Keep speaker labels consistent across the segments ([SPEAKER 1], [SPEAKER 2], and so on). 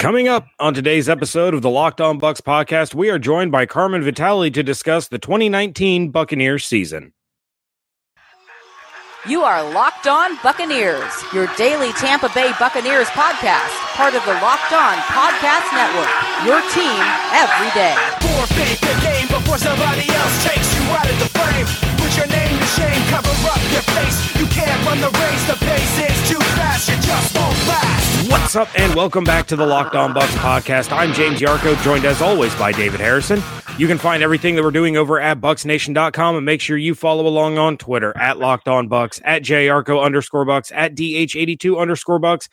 [SPEAKER 1] Coming up on today's episode of the Locked On Bucs podcast, we are joined by Carmen Vitali to discuss the 2019 Buccaneers season.
[SPEAKER 2] You are Locked On Buccaneers, your daily Tampa Bay Buccaneers podcast, part of the Locked On Podcast Network. Your team every day.
[SPEAKER 3] Forfeit the game before somebody else takes you out of the frame. Put your name to shame, cover up your face. You can't run the race, the pace is too fast, you just won't last.
[SPEAKER 1] What's up, and welcome back to the Locked On Bucs podcast. I'm James Yarcho, joined as always by David Harrison. You can find everything that we're doing over at bucsnation.com and make sure you follow along on Twitter at Locked On Bucs, at JArco underscore Bucs, at DH82 underscore Bucs,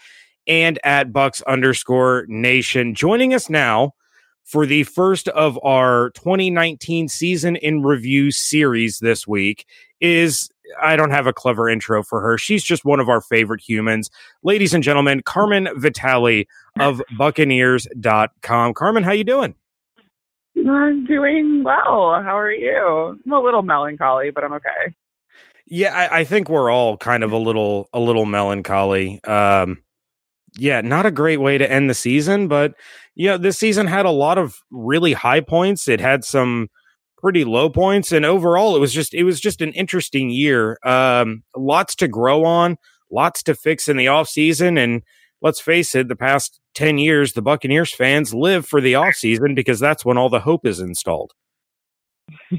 [SPEAKER 1] and at Bucs underscore Nation. Joining us now for the first of our 2019 season in review series this week is I don't have a clever intro for her. She's just one of our favorite humans. Ladies and gentlemen, Carmen Vitali of Buccaneers.com. Carmen, how you doing?
[SPEAKER 4] I'm doing well. How are you? I'm a little melancholy, but I'm okay.
[SPEAKER 1] Yeah, I, I think we're all kind of a little a little melancholy. Um, yeah, not a great way to end the season, but yeah, this season had a lot of really high points. It had some pretty low points, and overall, it was just it was just an interesting year. Um, lots to grow on, lots to fix in the off season, and let's face it, the past 10 years, the Buccaneers fans live for the off season because that's when all the hope is installed.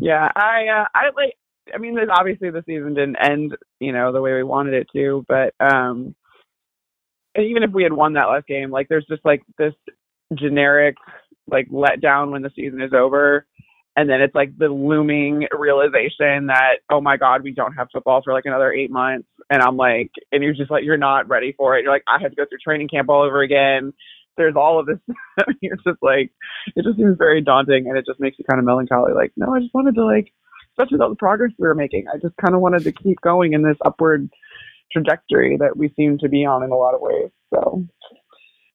[SPEAKER 4] yeah, I, uh, I like, I mean, there's obviously the season didn't end, you know, the way we wanted it to, but, um, even if we had won that last game, like there's just like this generic, like let down when the season is over. And then it's like the looming realization that oh my god we don't have football for like another eight months. And i'm like and you're just like you're not ready for it. You're like i have to go through training camp all over again. There's all of this you're just like it just seems very daunting and it just makes you kind of melancholy. Like no i just wanted to like especially with all the progress we were making i just kind of wanted to keep going in this upward trajectory that we seem to be on in a lot of ways. So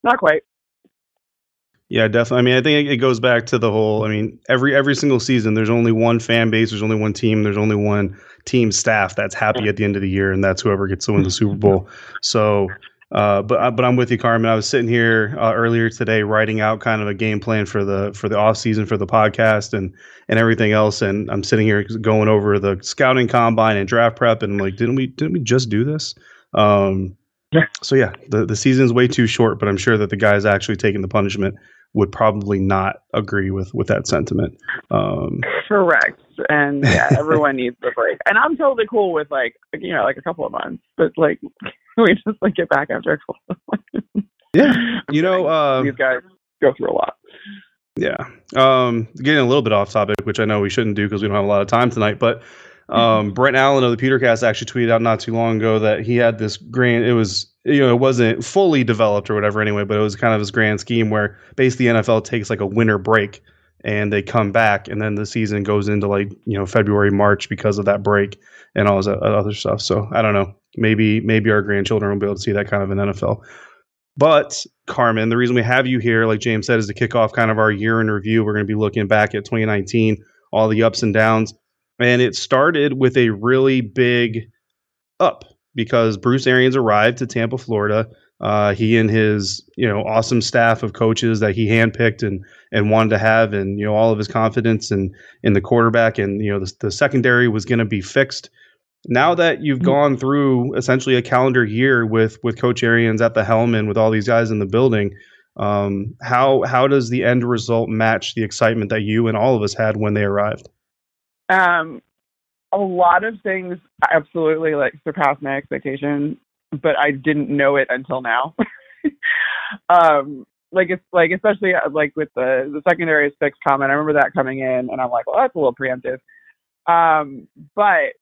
[SPEAKER 4] not quite
[SPEAKER 5] yeah, definitely. I mean, I think it goes back to the whole. I mean, every every single season, there's only one fan base, there's only one team, there's only one team staff that's happy at the end of the year, and that's whoever gets to win the Super Bowl. So, uh, but but I'm with you, Carmen. I was sitting here uh, earlier today writing out kind of a game plan for the for the off season for the podcast and and everything else, and I'm sitting here going over the scouting combine and draft prep, and I'm like, didn't we didn't we just do this? Um, so yeah, the the season's way too short, but I'm sure that the guys actually taking the punishment would probably not agree with with that sentiment. Um,
[SPEAKER 4] Correct, and yeah, everyone needs a break. And I'm totally cool with like you know like a couple of months, but like we just like get back after a couple.
[SPEAKER 5] Yeah, you know uh,
[SPEAKER 4] these guys go through a lot.
[SPEAKER 5] Yeah, um, getting a little bit off topic, which I know we shouldn't do because we don't have a lot of time tonight, but. Um, Brent Allen of the Petercast actually tweeted out not too long ago that he had this grand. It was you know, it wasn't fully developed or whatever anyway, but it was kind of this grand scheme where basically NFL takes like a winter break and they come back and then the season goes into like, you know, February, March because of that break and all this other stuff. So I don't know. Maybe maybe our grandchildren will be able to see that kind of an NFL. But Carmen, the reason we have you here, like James said, is to kick off kind of our year in review. We're going to be looking back at 2019, all the ups and downs. And it started with a really big up because Bruce Arians arrived to Tampa, Florida. Uh, he and his you know awesome staff of coaches that he handpicked and and wanted to have, and you know all of his confidence in in the quarterback, and you know the, the secondary was going to be fixed. Now that you've mm-hmm. gone through essentially a calendar year with with Coach Arians at the helm and with all these guys in the building, um, how how does the end result match the excitement that you and all of us had when they arrived?
[SPEAKER 4] Um, a lot of things absolutely like surpassed my expectation, but I didn't know it until now. um, like it's like especially uh, like with the the secondary six comment, I remember that coming in, and I'm like, well, that's a little preemptive. Um, but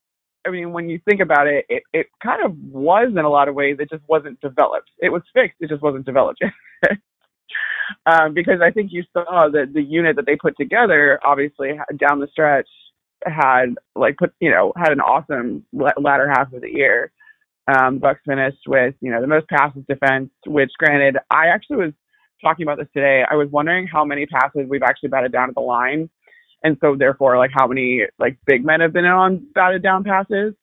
[SPEAKER 4] I mean, when you think about it, it, it kind of was in a lot of ways. It just wasn't developed. It was fixed. It just wasn't developed um, because I think you saw that the unit that they put together, obviously down the stretch, had like put you know had an awesome latter half of the year. Um, Bucs finished with you know the most passes defense, which granted I actually was talking about this today. I was wondering how many passes we've actually batted down at the line, and so therefore like how many like big men have been on batted down passes.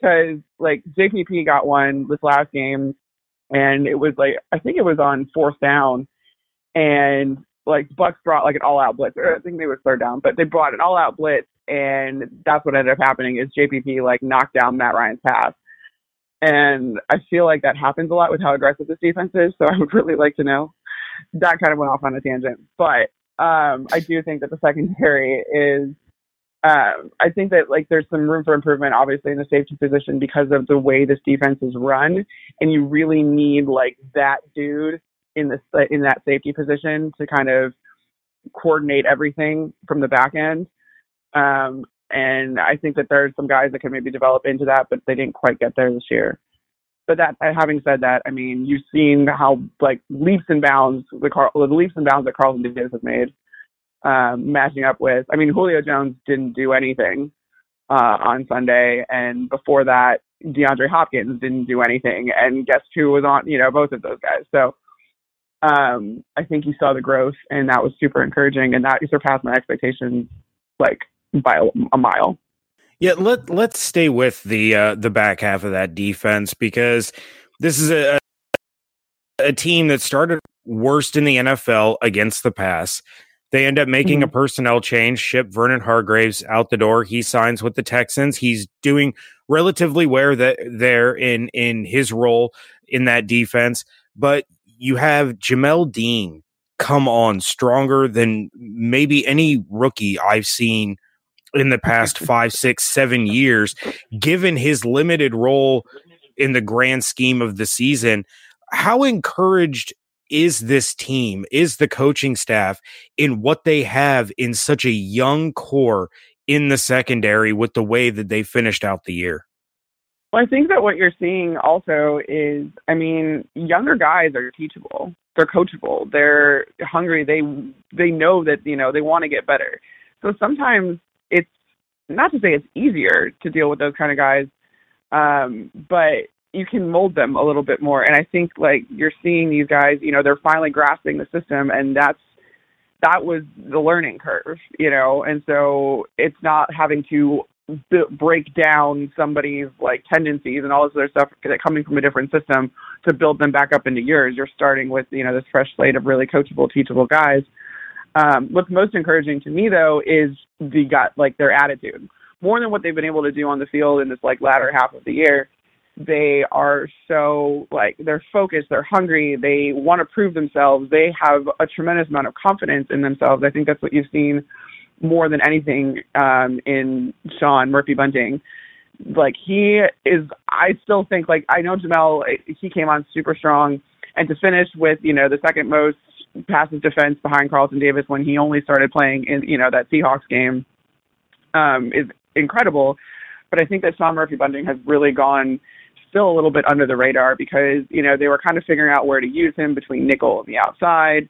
[SPEAKER 4] Because like JPP got one this last game, and it was like I think it was on fourth down, and like Bucs brought like an all out blitz. Or I think they were third down, but they brought an all out blitz, and that's what ended up happening is JPP like knocked down Matt Ryan's pass. And I feel like that happens a lot with how aggressive this defense is. So I would really like to know. That kind of went off on a tangent, but um, I do think that the secondary is. Um, I think that like there's some room for improvement, obviously in the safety position because of the way this defense is run, and you really need like that dude in this in that safety position to kind of coordinate everything from the back end. Um, and I think that there's some guys that can maybe develop into that, but they didn't quite get there this year. But that, having said that, I mean, you've seen how like leaps and bounds the, the leaps and bounds that Carlton Davis has made, um, matching up with. I mean, Julio Jones didn't do anything uh, on Sunday, and before that, DeAndre Hopkins didn't do anything, and guess who was on? You know, both of those guys. So um, I think you saw the growth, and that was super encouraging, and that surpassed my expectations like by a, a mile.
[SPEAKER 1] Yeah, let let's stay with the uh, the back half of that defense because this is a a team that started worst in the NFL against the pass. They end up making mm-hmm. a personnel change, ship Vernon Hargreaves out the door. He signs with the Texans. He's doing relatively well that there in in his role in that defense. But you have Jamel Dean come on stronger than maybe any rookie I've seen in the past five, six, seven years, given his limited role in the grand scheme of the season. How encouraged is this team, is the coaching staff in what they have in such a young core in the secondary with the way that they finished out the year?
[SPEAKER 4] Well, I think that what you're seeing also is, I mean, younger guys are teachable. They're coachable. They're hungry. They they know that you know they want to get better. So sometimes it's not to say it's easier to deal with those kind of guys, um, but you can mold them a little bit more. And I think like you're seeing these guys, you know, they're finally grasping the system, and that's that was the learning curve, you know. And so it's not having to b- break down somebody's like tendencies and all this other stuff that coming from a different system to build them back up into yours. You're starting with you know this fresh slate of really coachable, teachable guys um, what's most encouraging to me though is the got like their attitude more than what they've been able to do on the field in this like latter half of the year. They are so like they're focused, they're hungry, they want to prove themselves. They have a tremendous amount of confidence in themselves. I think that's what you've seen more than anything um, in Sean Murphy Bunting. Like he is, I still think like I know Jamel. He came on super strong, and to finish with you know the second most passes defense behind Carlton Davis when he only started playing in you know that Seahawks game um, is incredible. But I think that Sean Murphy Bunting has really gone still a little bit under the radar because you know they were kind of figuring out where to use him between nickel and the outside,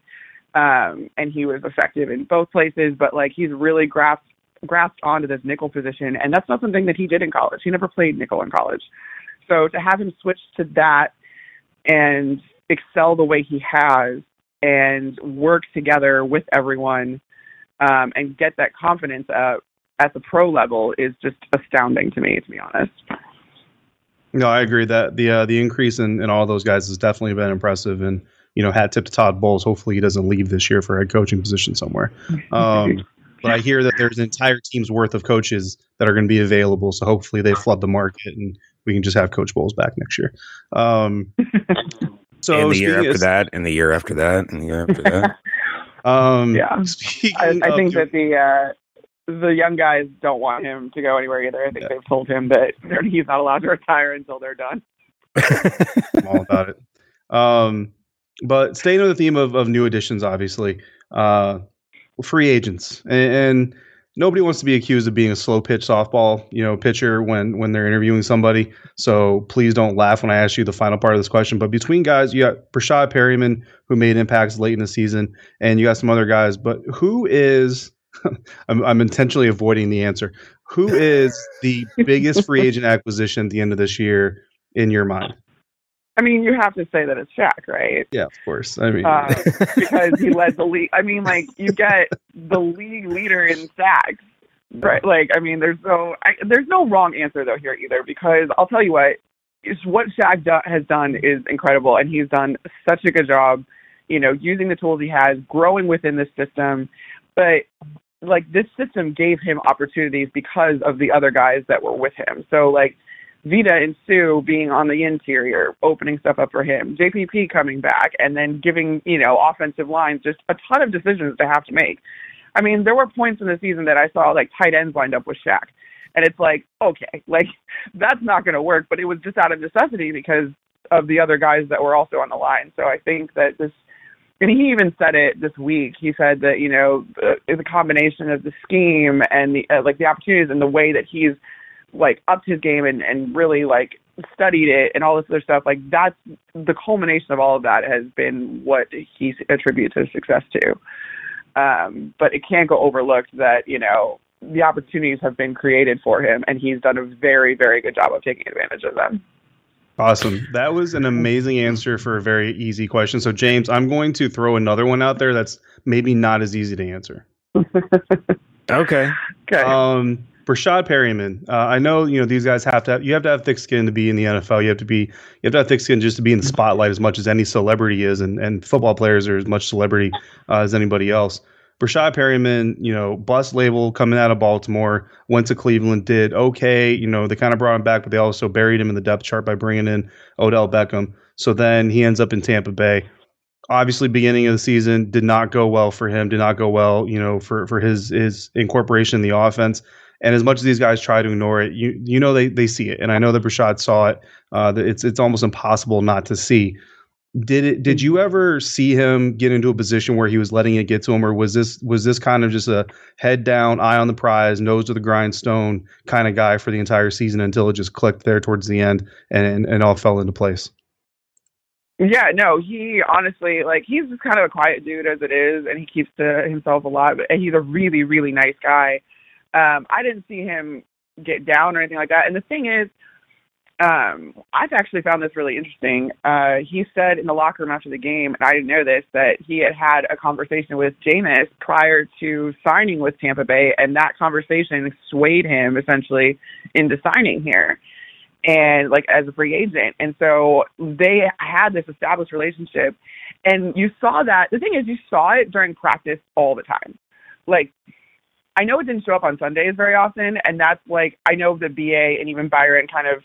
[SPEAKER 4] um, and he was effective in both places. But like he's really grasped grasped onto this nickel position, and that's not something that he did in college. He never played nickel in college, so to have him switch to that and excel the way he has and work together with everyone um, and get that confidence up at the pro level is just astounding to me, to be honest.
[SPEAKER 5] No, I agree that the uh, the increase in, in all those guys has definitely been impressive, and you know, hat tip to Todd Bowles. Hopefully, he doesn't leave this year for a head coaching position somewhere. Um, but I hear that there's an entire team's worth of coaches that are going to be available, so hopefully they flood the market and we can just have Coach Bowles back next year. Um,
[SPEAKER 1] So in the year after of, that, and the year after that, and the year after that.
[SPEAKER 5] um,
[SPEAKER 4] yeah, I, I think that the uh, the young guys don't want him to go anywhere either. I think yeah. they've told him that he's not allowed to retire until they're done.
[SPEAKER 5] I'm all about it. Um, but staying on the theme of, of new additions, obviously, uh, free agents, and, and nobody wants to be accused of being a slow pitch softball, you know, pitcher when when they're interviewing somebody. So please don't laugh when I ask you the final part of this question. But between guys, you got Breshad Perriman who made impacts late in the season, and you got some other guys. But who is I'm, I'm intentionally avoiding the answer. Who is the biggest free agent acquisition at the end of this year in your mind?
[SPEAKER 4] I mean, you have to say that it's Shaq, right?
[SPEAKER 5] Yeah, of course. I mean,
[SPEAKER 4] uh, because he led the league. I mean, like you get the league leader in sacks, right? Like, I mean, there's no, I, there's no wrong answer though here either. Because I'll tell you what, what Shaq do- has done is incredible, and he's done such a good job, you know, using the tools he has, growing within the system. But like this system gave him opportunities because of the other guys that were with him. So like Vita and Suh being on the interior, opening stuff up for him, JPP coming back, and then giving, you know, offensive lines just a ton of decisions to have to make. I mean, there were points in the season that I saw like tight ends lined up with Shaq. And it's like, okay, like that's not going to work, but it was just out of necessity because of the other guys that were also on the line. So I think that this, and he even said it this week. He said that you know the, the combination of the scheme and the uh, like the opportunities and the way that he's like upped his game and and really like studied it and all this other stuff. Like that's the culmination of all of that has been what he attributes his success to. Um, but it can't go overlooked that you know the opportunities have been created for him, and he's done a very, very good job of taking advantage of them.
[SPEAKER 5] Awesome. That was an amazing answer for a very easy question. So, James, I'm going to throw another one out there that's maybe not as easy to answer.
[SPEAKER 1] okay.
[SPEAKER 4] Okay.
[SPEAKER 5] Um, Breshad Perriman. Uh, I know you know these guys have to have, you have to have thick skin to be in the NFL. You have to be you have to have thick skin just to be in the spotlight as much as any celebrity is, and and football players are as much celebrity uh, as anybody else. Breshad Perriman, you know, bust label coming out of Baltimore, went to Cleveland, did okay. You know, they kind of brought him back, but they also buried him in the depth chart by bringing in Odell Beckham. So then he ends up in Tampa Bay. Obviously, beginning of the season did not go well for him. Did not go well, you know, for for his his incorporation in the offense. And as much as these guys try to ignore it, you you know they they see it, and I know that Breshad saw it. Uh, it's it's almost impossible not to see. Did it? Did you ever see him get into a position where he was letting it get to him, or was this was this kind of just a head down, eye on the prize, nose to the grindstone kind of guy for the entire season until it just clicked there towards the end and and, all fell into place?
[SPEAKER 4] Yeah, no, he honestly like he's just kind of a quiet dude as it is, and he keeps to himself a lot. But he's a really, really nice guy. Um, I didn't see him get down or anything like that. And the thing is, um, I've actually found this really interesting. Uh, he said in the locker room after the game, and I didn't know this, that he had had a conversation with Jameis prior to signing with Tampa Bay, and that conversation swayed him essentially into signing here and like as a free agent. And so they had this established relationship. And you saw that the thing is you saw it during practice all the time. Like I know it didn't show up on Sundays very often, and that's like I know the BA and even Byron kind of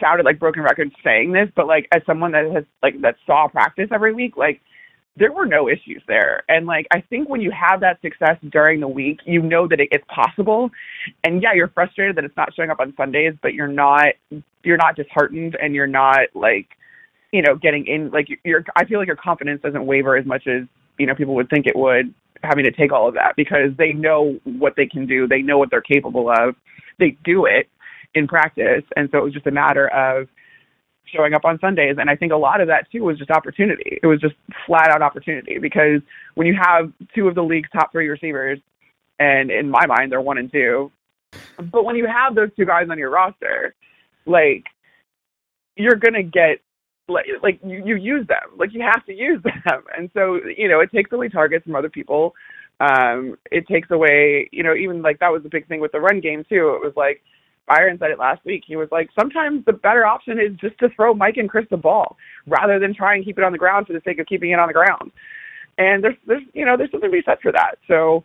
[SPEAKER 4] sounded like broken records saying this, but like as someone that has like that saw practice every week, like there were no issues there. And like I think when you have that success during the week, you know that it, it's possible. And yeah, you're frustrated that it's not showing up on Sundays, but you're not you're not disheartened and you're not like you know getting in like you're I feel like your confidence doesn't waver as much as you know people would think it would having to take all of that because they know what they can do, they know what they're capable of. They do it in practice. And so it was just a matter of showing up on Sundays. And I think a lot of that too was just opportunity. It was just flat out opportunity because when you have two of the league's top three receivers, and in my mind they're one and two, but when you have those two guys on your roster, like you're gonna get like like you, you use them. Like you have to use them. And so, you know, it takes away targets from other people. Um, it takes away, you know, even like that was the big thing with the run game too. It was like Byron said it last week. He was like, sometimes the better option is just to throw Mike and Chris the ball rather than try and keep it on the ground for the sake of keeping it on the ground. And there's, there's, you know, there's something to be said for that. So,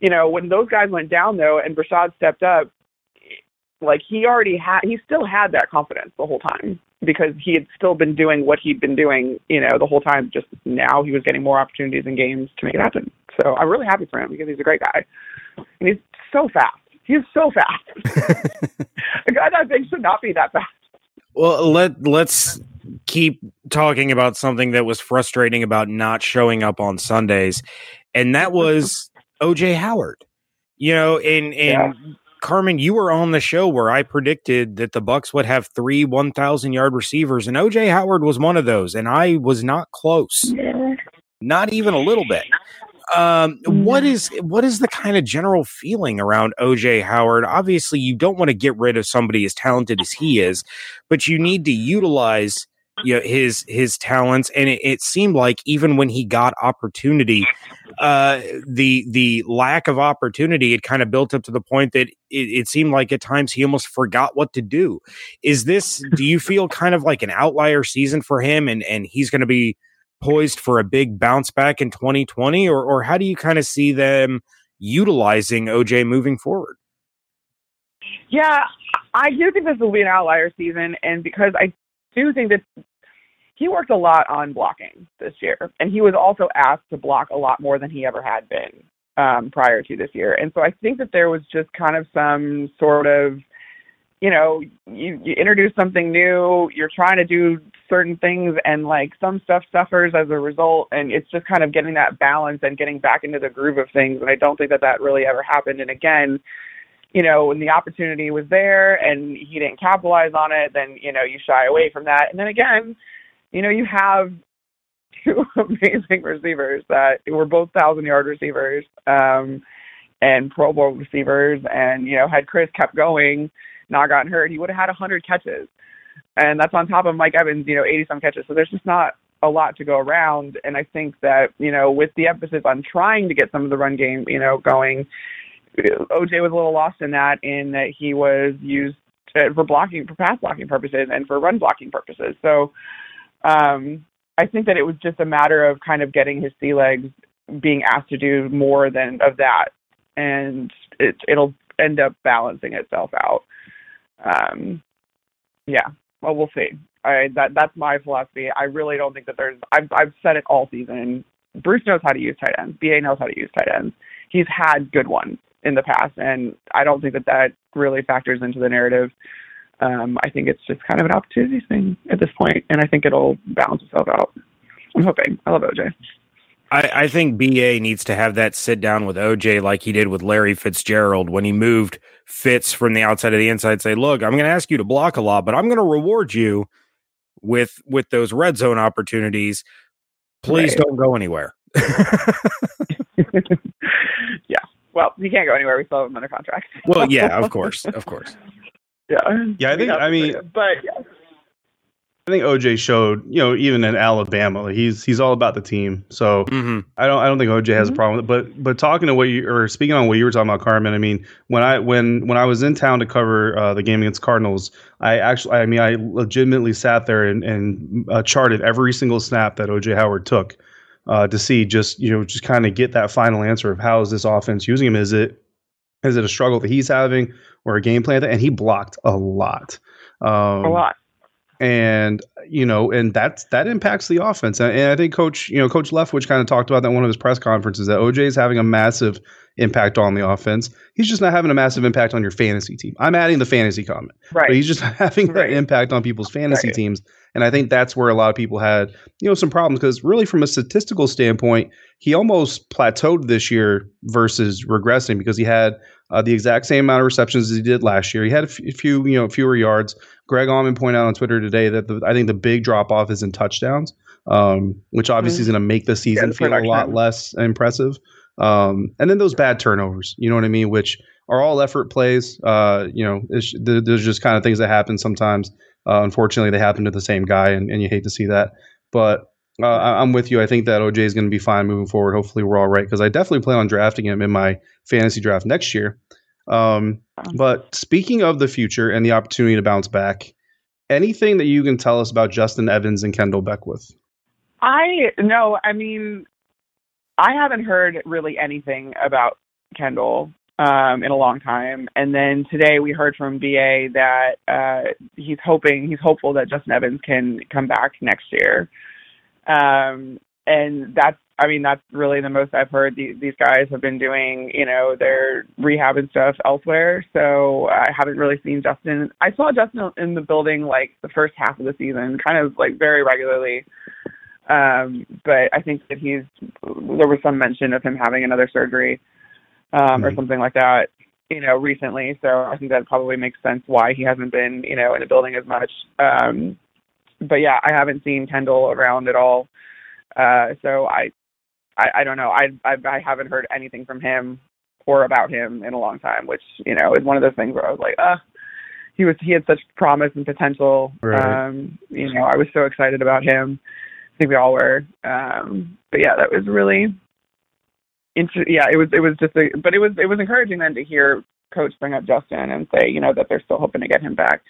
[SPEAKER 4] you know, when those guys went down though, and Breshad stepped up, like he already had, he still had that confidence the whole time because he had still been doing what he'd been doing, you know, the whole time. Just now he was getting more opportunities and games to make it happen. So I'm really happy for him because he's a great guy and he's so fast. He's so fast. a guy that big should not be that fast.
[SPEAKER 1] Well, let let's keep talking about something that was frustrating about not showing up on Sundays, and that was OJ Howard. You know, in in yeah. Carmen, you were on the show where I predicted that the Bucs would have three 1,000 yard receivers, and OJ Howard was one of those, and I was not close,
[SPEAKER 4] yeah.
[SPEAKER 1] not even a little bit. Um, what is what is the kind of general feeling around OJ Howard? Obviously, you don't want to get rid of somebody as talented as he is, but you need to utilize you know, his his talents, and it, it seemed like even when he got opportunity, uh, the the lack of opportunity had kind of built up to the point that it, it seemed like at times he almost forgot what to do. Is this? do you feel kind of like an outlier season for him, and and he's going to be poised for a big bounce back in 2020, or or how do you kind of see them utilizing OJ moving forward?
[SPEAKER 4] Yeah, I do think this will be an outlier season, and because I do think that he worked a lot on blocking this year, and he was also asked to block a lot more than he ever had been um, prior to this year. And so I think that there was just kind of some sort of, you know, you, you introduce something new, you're trying to do certain things, and like some stuff suffers as a result, and it's just kind of getting that balance and getting back into the groove of things. And I don't think that that really ever happened. And again, you know, when the opportunity was there and he didn't capitalize on it, then, you know, you shy away from that. And then again, you know, you have two amazing receivers that were both thousand yard receivers, um, and Pro Bowl receivers. And, you know, had Chris kept going, not gotten hurt, he would have had a hundred catches. And that's on top of Mike Evans, you know, eighty some catches. So there's just not a lot to go around. And I think that, you know, with the emphasis on trying to get some of the run game, you know, going, OJ was a little lost in that, in that he was used for blocking, for pass blocking purposes and for run blocking purposes. So um, I think that it was just a matter of kind of getting his sea legs being asked to do more than of that, and it, it'll end up balancing itself out. Um, yeah, well, we'll see. I, that that's my philosophy. I really don't think that there's. I've I've said it all season. Bruce knows how to use tight ends. Ba knows how to use tight ends. He's had good ones in the past, and I don't think that that really factors into the narrative. Um, I think it's just kind of an opportunity thing at this point, and I think it'll balance itself out. I'm hoping. I love OJ.
[SPEAKER 1] I, I think BA needs to have that sit down with OJ like he did with Larry Fitzgerald when he moved Fitz from the outside to the inside. Say, look, I'm going to ask you to block a lot, but I'm going to reward you with with those red zone opportunities. Please right. don't go anywhere.
[SPEAKER 4] yeah, well, he can't go anywhere. We still have him under contract.
[SPEAKER 1] well, yeah, of course, of course.
[SPEAKER 4] Yeah.
[SPEAKER 5] Yeah, I think. I mean,
[SPEAKER 4] but yeah.
[SPEAKER 5] I think OJ showed, you know, even in Alabama, he's he's all about the team. So mm-hmm. I don't I don't think OJ has mm-hmm. a problem with it. But but talking to what you or speaking on what you were talking about, Carmen. I mean, when I when when I was in town to cover uh, the game against Cardinals, I actually I mean I legitimately sat there and and uh, charted every single snap that OJ Howard took uh, to see just you know just kind of get that final answer of how is this offense using him? Is it is it a struggle that he's having or a game plan? That, and he blocked a lot,
[SPEAKER 4] um, a lot,
[SPEAKER 5] and you know, and that's that impacts the offense. And, and I think Coach you know Coach Leftwich kind of talked about that in one of his press conferences that OJ is having a massive impact on the offense. He's just not having a massive impact on your fantasy team. I'm adding the fantasy comment,
[SPEAKER 4] right?
[SPEAKER 5] But he's just having right. that impact on people's fantasy right. teams. And I think that's where a lot of people had, you know, some problems because really from a statistical standpoint, he almost plateaued this year versus regressing because he had uh, the exact same amount of receptions as he did last year. He had a few, you know, fewer yards. Greg Auman pointed out on Twitter today that the, I think the big drop off is in touchdowns, um, which obviously mm-hmm. is going to make the season yeah, feel a lot less impressive. Um, and then those bad turnovers, you know what I mean, which are all effort plays. Uh, you know, there's just kind of things that happen sometimes. Uh, unfortunately, they happen to the same guy, and, and you hate to see that. But uh, I'm with you. I think that OJ is going to be fine moving forward. Hopefully, we're all right because I definitely plan on drafting him in my fantasy draft next year. Um, but speaking of the future and the opportunity to bounce back, anything that you can tell us about Justin Evans and Kendell Beckwith?
[SPEAKER 4] I no, I mean, I haven't heard really anything about Kendell um, in a long time. And then today we heard from BA that uh, he's hoping, he's hopeful that Justin Evans can come back next year. Um, and that's, I mean, that's really the most I've heard. These, these guys have been doing, you know, their rehab and stuff elsewhere. So I haven't really seen Justin. I saw Justin in the building like the first half of the season, kind of like very regularly. Um, but I think that he's, there was some mention of him having another surgery um, mm-hmm. or something like that, you know, recently. So I think that probably makes sense why he hasn't been, you know, in the building as much. Um, but yeah, I haven't seen Kendell around at all. Uh, so I, I, I don't know. I, I, I haven't heard anything from him or about him in a long time, which you know is one of those things where I was like, uh, he was he had such promise and potential.
[SPEAKER 5] Right.
[SPEAKER 4] Um, you know, I was so excited about him. I think we all were. Um, but yeah, that was really inter- yeah, it was it was just a, but it was it was encouraging then to hear coach bring up Justin and say, you know, that they're still hoping to get him back.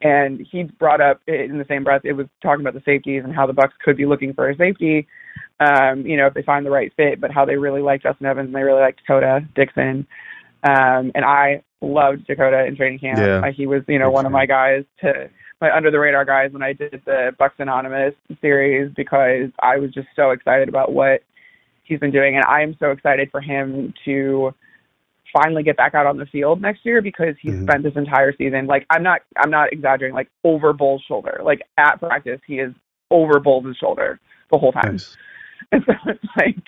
[SPEAKER 4] And he brought up in the same breath, it was talking about the safeties and how the Bucs could be looking for a safety, um, you know, if they find the right fit, but how they really like Justin Evans and they really like D'Cota Dixon. Um, and I loved D'Cota in training camp.
[SPEAKER 5] Yeah.
[SPEAKER 4] He was, you know, one of my guys to my under the radar guys when I did the Bucs Anonymous series because I was just so excited about what he's been doing, and I am so excited for him to finally get back out on the field next year because he
[SPEAKER 5] Mhm.
[SPEAKER 4] spent this entire season like I'm not I'm not exaggerating like over Bowles' shoulder like at practice he is over Bowles' shoulder the whole time
[SPEAKER 5] Nice.
[SPEAKER 4] and so it's like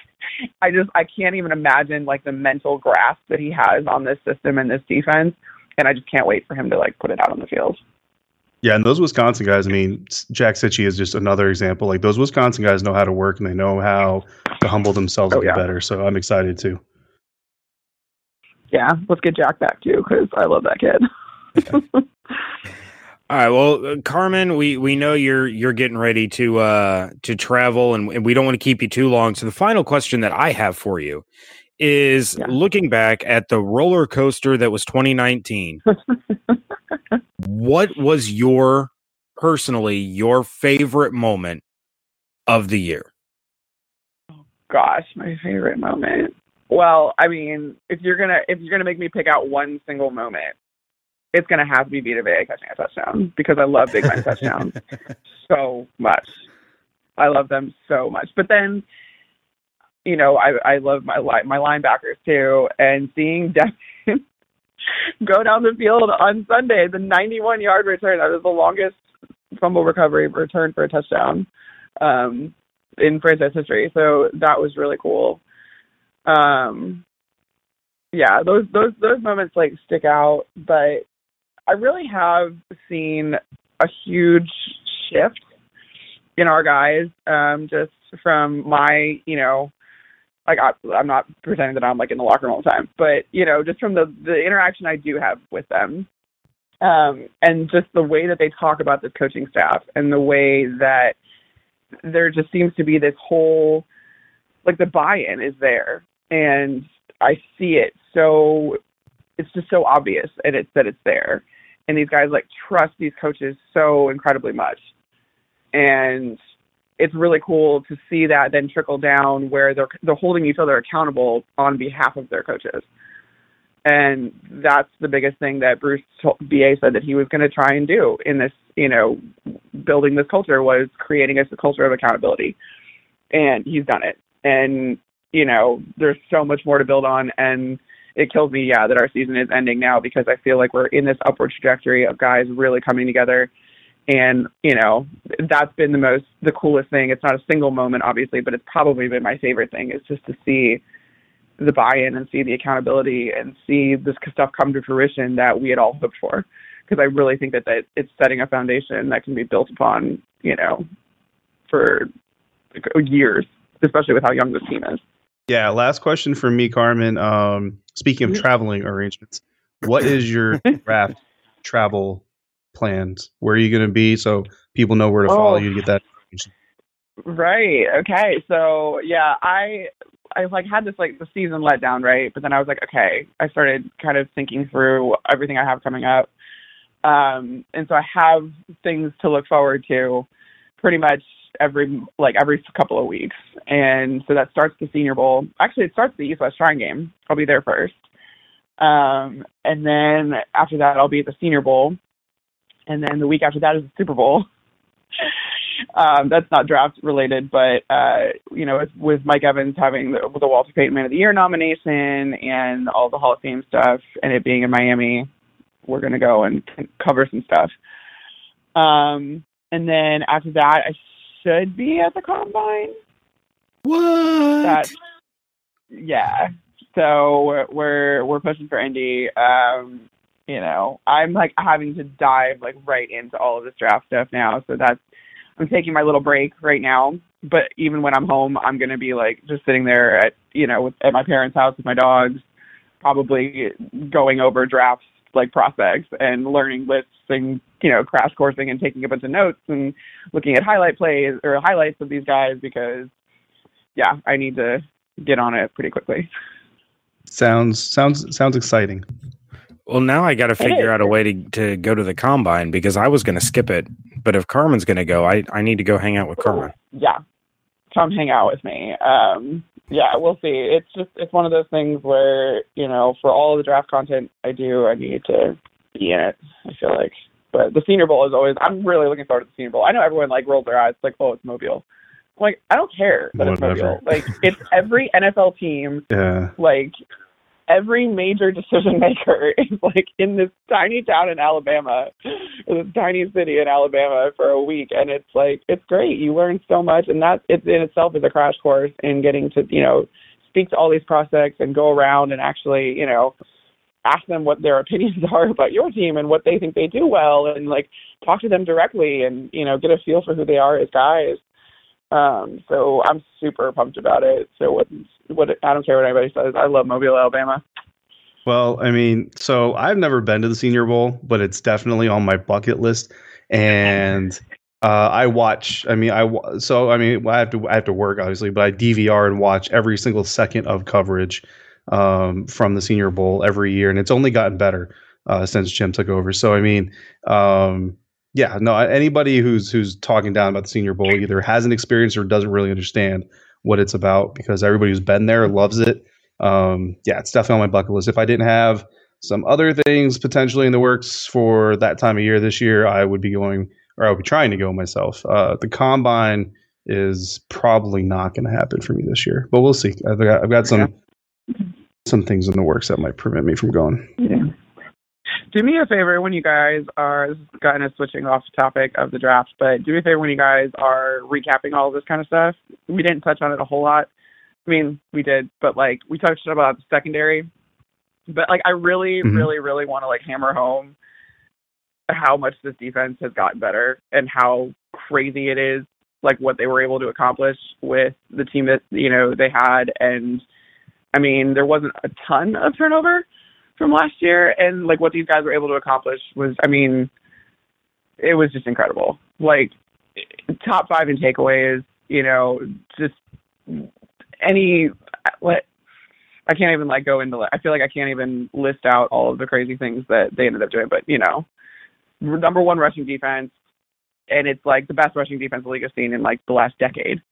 [SPEAKER 4] I just I can't even imagine like the mental grasp that he has on this system and this defense and I just can't wait for him to like put it out on the field.
[SPEAKER 5] Yeah, and those Wisconsin guys, I mean, Jack Cichy is just another example. Like those Wisconsin guys know how to work and they know how to humble themselves
[SPEAKER 4] Oh,
[SPEAKER 5] and get better. So I'm excited too.
[SPEAKER 4] Yeah, let's get Jack back too because I love that kid.
[SPEAKER 1] All right. Well, uh, Carmen, we we know you're you're getting ready to uh to travel, and, and we don't want to keep you too long. So the final question that I have for you is
[SPEAKER 4] Yeah.
[SPEAKER 1] looking back at the roller coaster that was 2019. what was your personally your favorite moment of the year?
[SPEAKER 4] Oh, gosh, my favorite moment. Well, I mean, if you're gonna if you're gonna make me pick out one single moment, it's gonna have to be Vita Vea catching a touchdown because I love big man touchdowns so much. I love them so much. But then, you know, I I love my li- my linebackers too, and seeing Devin go down the field on Sunday, the 91 yard return that was the longest fumble recovery return for a touchdown um, in franchise history. So that was really cool. Um, yeah, those those those moments like stick out, but I really have seen a huge shift in our guys, um, just from my, you know, like I, I'm not pretending that I'm like in the locker room all the time, but you know, just from the the interaction I do have with them, um, and just the way that they talk about this coaching staff and the way that there just seems to be this whole like the buy-in is there, and I see it so it's just so obvious and it's that it's there and these guys like trust these coaches so incredibly much and it's really cool to see that then trickle down where they're they're holding each other accountable on behalf of their coaches. And that's the biggest thing that Bruce BA said that he was going to try and do in this you know building this culture was creating a culture of accountability. And he's done it. And you know there's so much more to build on. And it kills me, yeah, that our season is ending now because I feel like we're in this upward trajectory of guys really coming together. And, you know, that's been the most, the coolest thing. It's not a single moment, obviously, but it's probably been my favorite thing is just to see the buy in and see the accountability and see this stuff come to fruition that we had all hoped for. Because I really think that, that it's setting a foundation that can be built upon, you know, for years, especially with how young this team is.
[SPEAKER 5] Yeah, last question for me, Carmen. Um, speaking of traveling arrangements, what is your draft travel plans? Where are you going to be so people know where to follow
[SPEAKER 4] Oh.
[SPEAKER 5] you to get that?
[SPEAKER 4] Right. Okay. So yeah, I I like had this like the season let down, right? But then I was like, okay. I started kind of thinking through everything I have coming up. Um and so I have things to look forward to pretty much every like every couple of weeks. And so that starts the senior bowl. Actually it starts the East West Shrine game. I'll be there first. Um and then after that I'll be at the senior bowl. And then the week after that is the Super Bowl. um, that's not draft related, but uh, you know, with, with Mike Evans having the, the Walter Payton Man of the Year nomination and all the Hall of Fame stuff, and it being in Miami, we're gonna go and cover some stuff. Um, and then after that, I should be at the combine.
[SPEAKER 1] What?
[SPEAKER 4] That, yeah. So we're we're, we're pushing for Indy. Um, you know, I'm like having to dive like right into all of this draft stuff now. So that's I'm taking my little break right now. But even when I'm home, I'm gonna be like just sitting there at you know with, at my parents' house with my dogs, probably going over drafts like prospects and learning lists and you know crash coursing and taking a bunch of notes and looking at highlight plays or highlights of these guys because yeah, I need to get on it pretty quickly.
[SPEAKER 5] Sounds sounds sounds exciting.
[SPEAKER 1] Well, now I got to figure out a way to, to go to the combine because I was going to skip it. But if Carmen's going to go, I, I need to go hang out with Carmen.
[SPEAKER 4] Yeah, come hang out with me. Um, yeah, we'll see. It's just it's one of those things where you know, for all the draft content I do, I need to be in it. I feel like, but the Senior Bowl is always. I'm really looking forward to the Senior Bowl. I know everyone like rolls their eyes, like, oh, it's Mobile. I'm like, I don't care that it's
[SPEAKER 5] Whatever.
[SPEAKER 4] Mobile. Like, it's every NFL team.
[SPEAKER 5] Yeah.
[SPEAKER 4] Like, every major decision maker is like in this tiny town in Alabama, this tiny city in Alabama for a week, and it's like it's great. You learn so much, and that it in itself is a crash course in getting to you know speak to all these prospects and go around and actually you know ask them what their opinions are about your team and what they think they do well, and like talk to them directly and you know get a feel for who they are as guys. Um, so I'm super pumped about it. So what, what I don't care what anybody says. I love Mobile, Alabama.
[SPEAKER 5] Well, I mean, so I've never been to the Senior Bowl, but it's definitely on my bucket list. And uh, I watch. I mean, I so I mean, I have to I have to work obviously, but I DVR and watch every single second of coverage um, from the Senior Bowl every year, and it's only gotten better uh, since Jim took over. So I mean, um, yeah, no, anybody who's who's talking down about the Senior Bowl either hasn't experienced or doesn't really understand what it's about because everybody who's been there loves it. Um, yeah, it's definitely on my bucket list. If I didn't have some other things potentially in the works for that time of year this year, I would be going or I would be trying to go myself. Uh, the combine is probably not going to happen for me this year, but we'll see. I've got, I've got some some things in the works that might prevent me from going.
[SPEAKER 4] Yeah. Do me a favor when you guys are this is kind of switching off topic of the draft, but do me a favor when you guys are recapping all this kind of stuff. We didn't touch on it a whole lot. I mean, we did, but like we touched about secondary. But like I really,
[SPEAKER 5] Mhm.
[SPEAKER 4] really, really want to like hammer home how much this defense has gotten better and how crazy it is, like what they were able to accomplish with the team that you know they had. And I mean, there wasn't a ton of turnover from last year, and like what these guys were able to accomplish was, I mean, it was just incredible. Like top five in takeaways, you know, just any what I can't even like go into. I feel like I can't even list out all of the crazy things that they ended up doing. But you know, number one rushing defense, and it's like the best rushing defense the league has seen in like the last decade.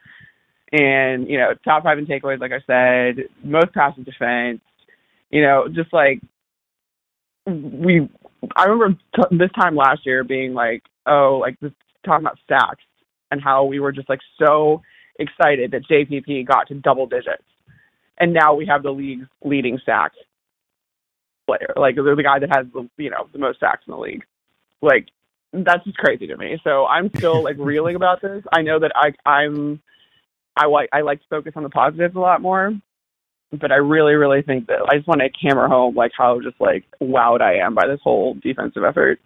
[SPEAKER 4] And you know, top five in takeaways, like I said, most passes defense. You know, just like we. I remember t- this time last year being like, oh, like this talking about sacks and how we were just like so excited that JPP got to double digits and now we have the league's leading sack player. Like they're the guy that has the you know the most sacks in the league. Like that's just crazy to me. So I'm still like reeling about this. I know that I I'm I like I like to focus on the positives a lot more, but I really really think that I just want to hammer home like how just like wowed I am by this whole defensive effort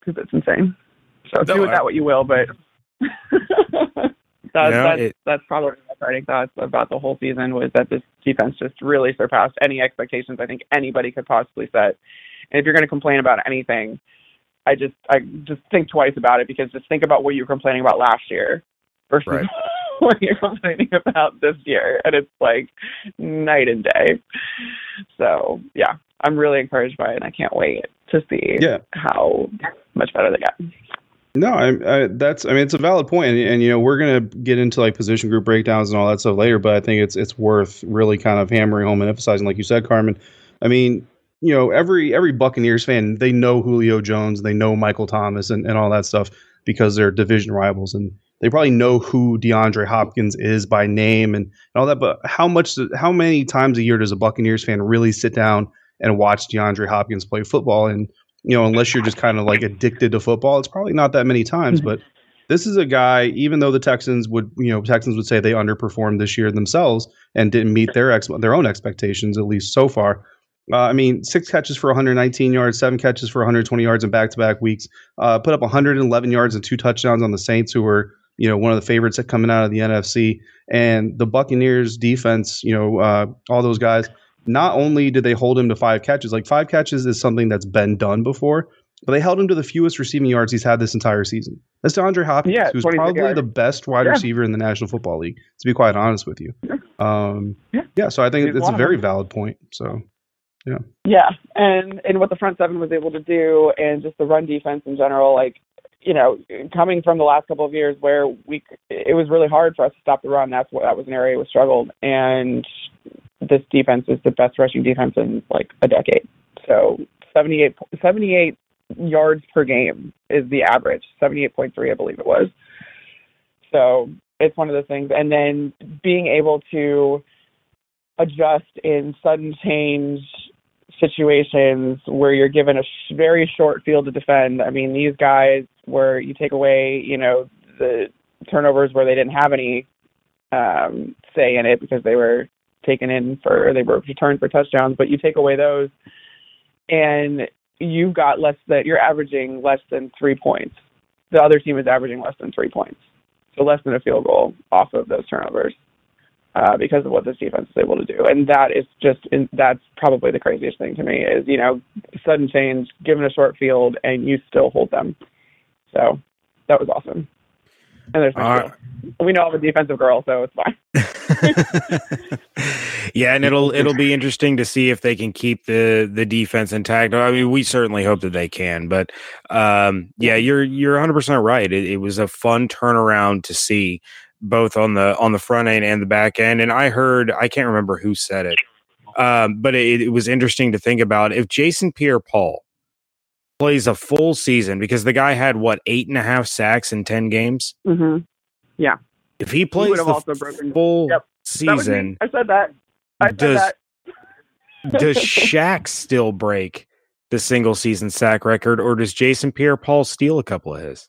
[SPEAKER 4] because it's insane. So
[SPEAKER 1] No,
[SPEAKER 4] do with
[SPEAKER 1] I-
[SPEAKER 4] that what you will, but. That's,
[SPEAKER 1] No,
[SPEAKER 4] that's,
[SPEAKER 1] it-
[SPEAKER 4] that's probably my starting thoughts about the whole season was that this defense just really surpassed any expectations I think anybody could possibly set. And if you're going to complain about anything, I just I just think twice about it because just think about what you were complaining about last year versus
[SPEAKER 1] Right.
[SPEAKER 4] What you're complaining about this year, and it's like night and day. So yeah, I'm really encouraged by it, and I can't wait to see
[SPEAKER 5] Yeah.
[SPEAKER 4] how much better they got.
[SPEAKER 5] No, I, I, that's I mean it's a valid point, and, and you know we're gonna get into like position group breakdowns and all that stuff later, but I think it's it's worth really kind of hammering home and emphasizing, like you said, Carmen. I mean, you know, every every Buccaneers fan they know Julio Jones, they know Michael Thomas, and, and all that stuff because they're division rivals, and they probably know who DeAndre Hopkins is by name and, and all that. But how much, how many times a year does a Buccaneers fan really sit down and watch DeAndre Hopkins play football? And you know, unless you're just kind of like addicted to football, it's probably not that many times. But this is a guy, even though the Texans would, you know, Texans would say they underperformed this year themselves and didn't meet their ex- their own expectations, at least so far. Uh, I mean, six catches for 119 yards, seven catches for 120 yards in back-to-back weeks. Uh, put up 111 yards and two touchdowns on the Saints, who were, you know, one of the favorites that coming out of the NFC. And the Buccaneers defense, you know, uh, all those guys, not only did they hold him to five catches, like five catches is something that's been done before, but they held him to the fewest receiving yards he's had this entire season. That's DeAndre Hopkins,
[SPEAKER 4] Yeah,
[SPEAKER 5] who's probably
[SPEAKER 4] yards.
[SPEAKER 5] the best wide
[SPEAKER 4] Yeah.
[SPEAKER 5] receiver in the National Football League, to be quite honest with you. Um,
[SPEAKER 4] Yeah.
[SPEAKER 5] yeah, so I think
[SPEAKER 4] He's
[SPEAKER 5] it's a very valid point. So
[SPEAKER 4] Yeah. Yeah, and and what the front seven was able to do, and just the run defense in general, like you know, coming from the last couple of years where we it was really hard for us to stop the run. That's what that was an area we struggled, and this defense is the best rushing defense in like a decade. So 78, 78 yards per game is the average. Seventy eight point three, I believe it was. So it's one of those things, and then being able to adjust in sudden change situations where you're given a very short field to defend. I mean, these guys where you take away, you know, the turnovers where they didn't have any um, say in it because they were taken in for they were returned for touchdowns, but you take away those and you've got less that you're averaging less than three points. The other team is averaging less than three points, so less than a field goal off of those turnovers uh, because of what this defense is able to do. And that is just that's probably the craziest thing to me is, you know, sudden change, given a short field, and you still hold them. So that was awesome. And there's no
[SPEAKER 1] right.
[SPEAKER 4] We know I'm a defensive girl, so it's fine.
[SPEAKER 1] yeah, and it'll it'll be interesting to see if they can keep the the defense intact. I mean, we certainly hope that they can, but um, yeah, you're you're 100 percent right. It, it was a fun turnaround to see both on the on the front end and the back end. And I heard I can't remember who said it, um, but it, it was interesting to think about if Jason Pierre-Paul plays a full season because the guy had what eight and a half sacks in ten games.
[SPEAKER 4] Mm-hmm.
[SPEAKER 1] Yeah, if he plays
[SPEAKER 4] have
[SPEAKER 1] the
[SPEAKER 4] also broken-
[SPEAKER 1] full
[SPEAKER 4] Yep. That was me.
[SPEAKER 1] season,
[SPEAKER 4] I said that. I said
[SPEAKER 1] Does-
[SPEAKER 4] that.
[SPEAKER 1] does Shaq still break the single season sack record, or does Jason Pierre Paul steal a couple of his?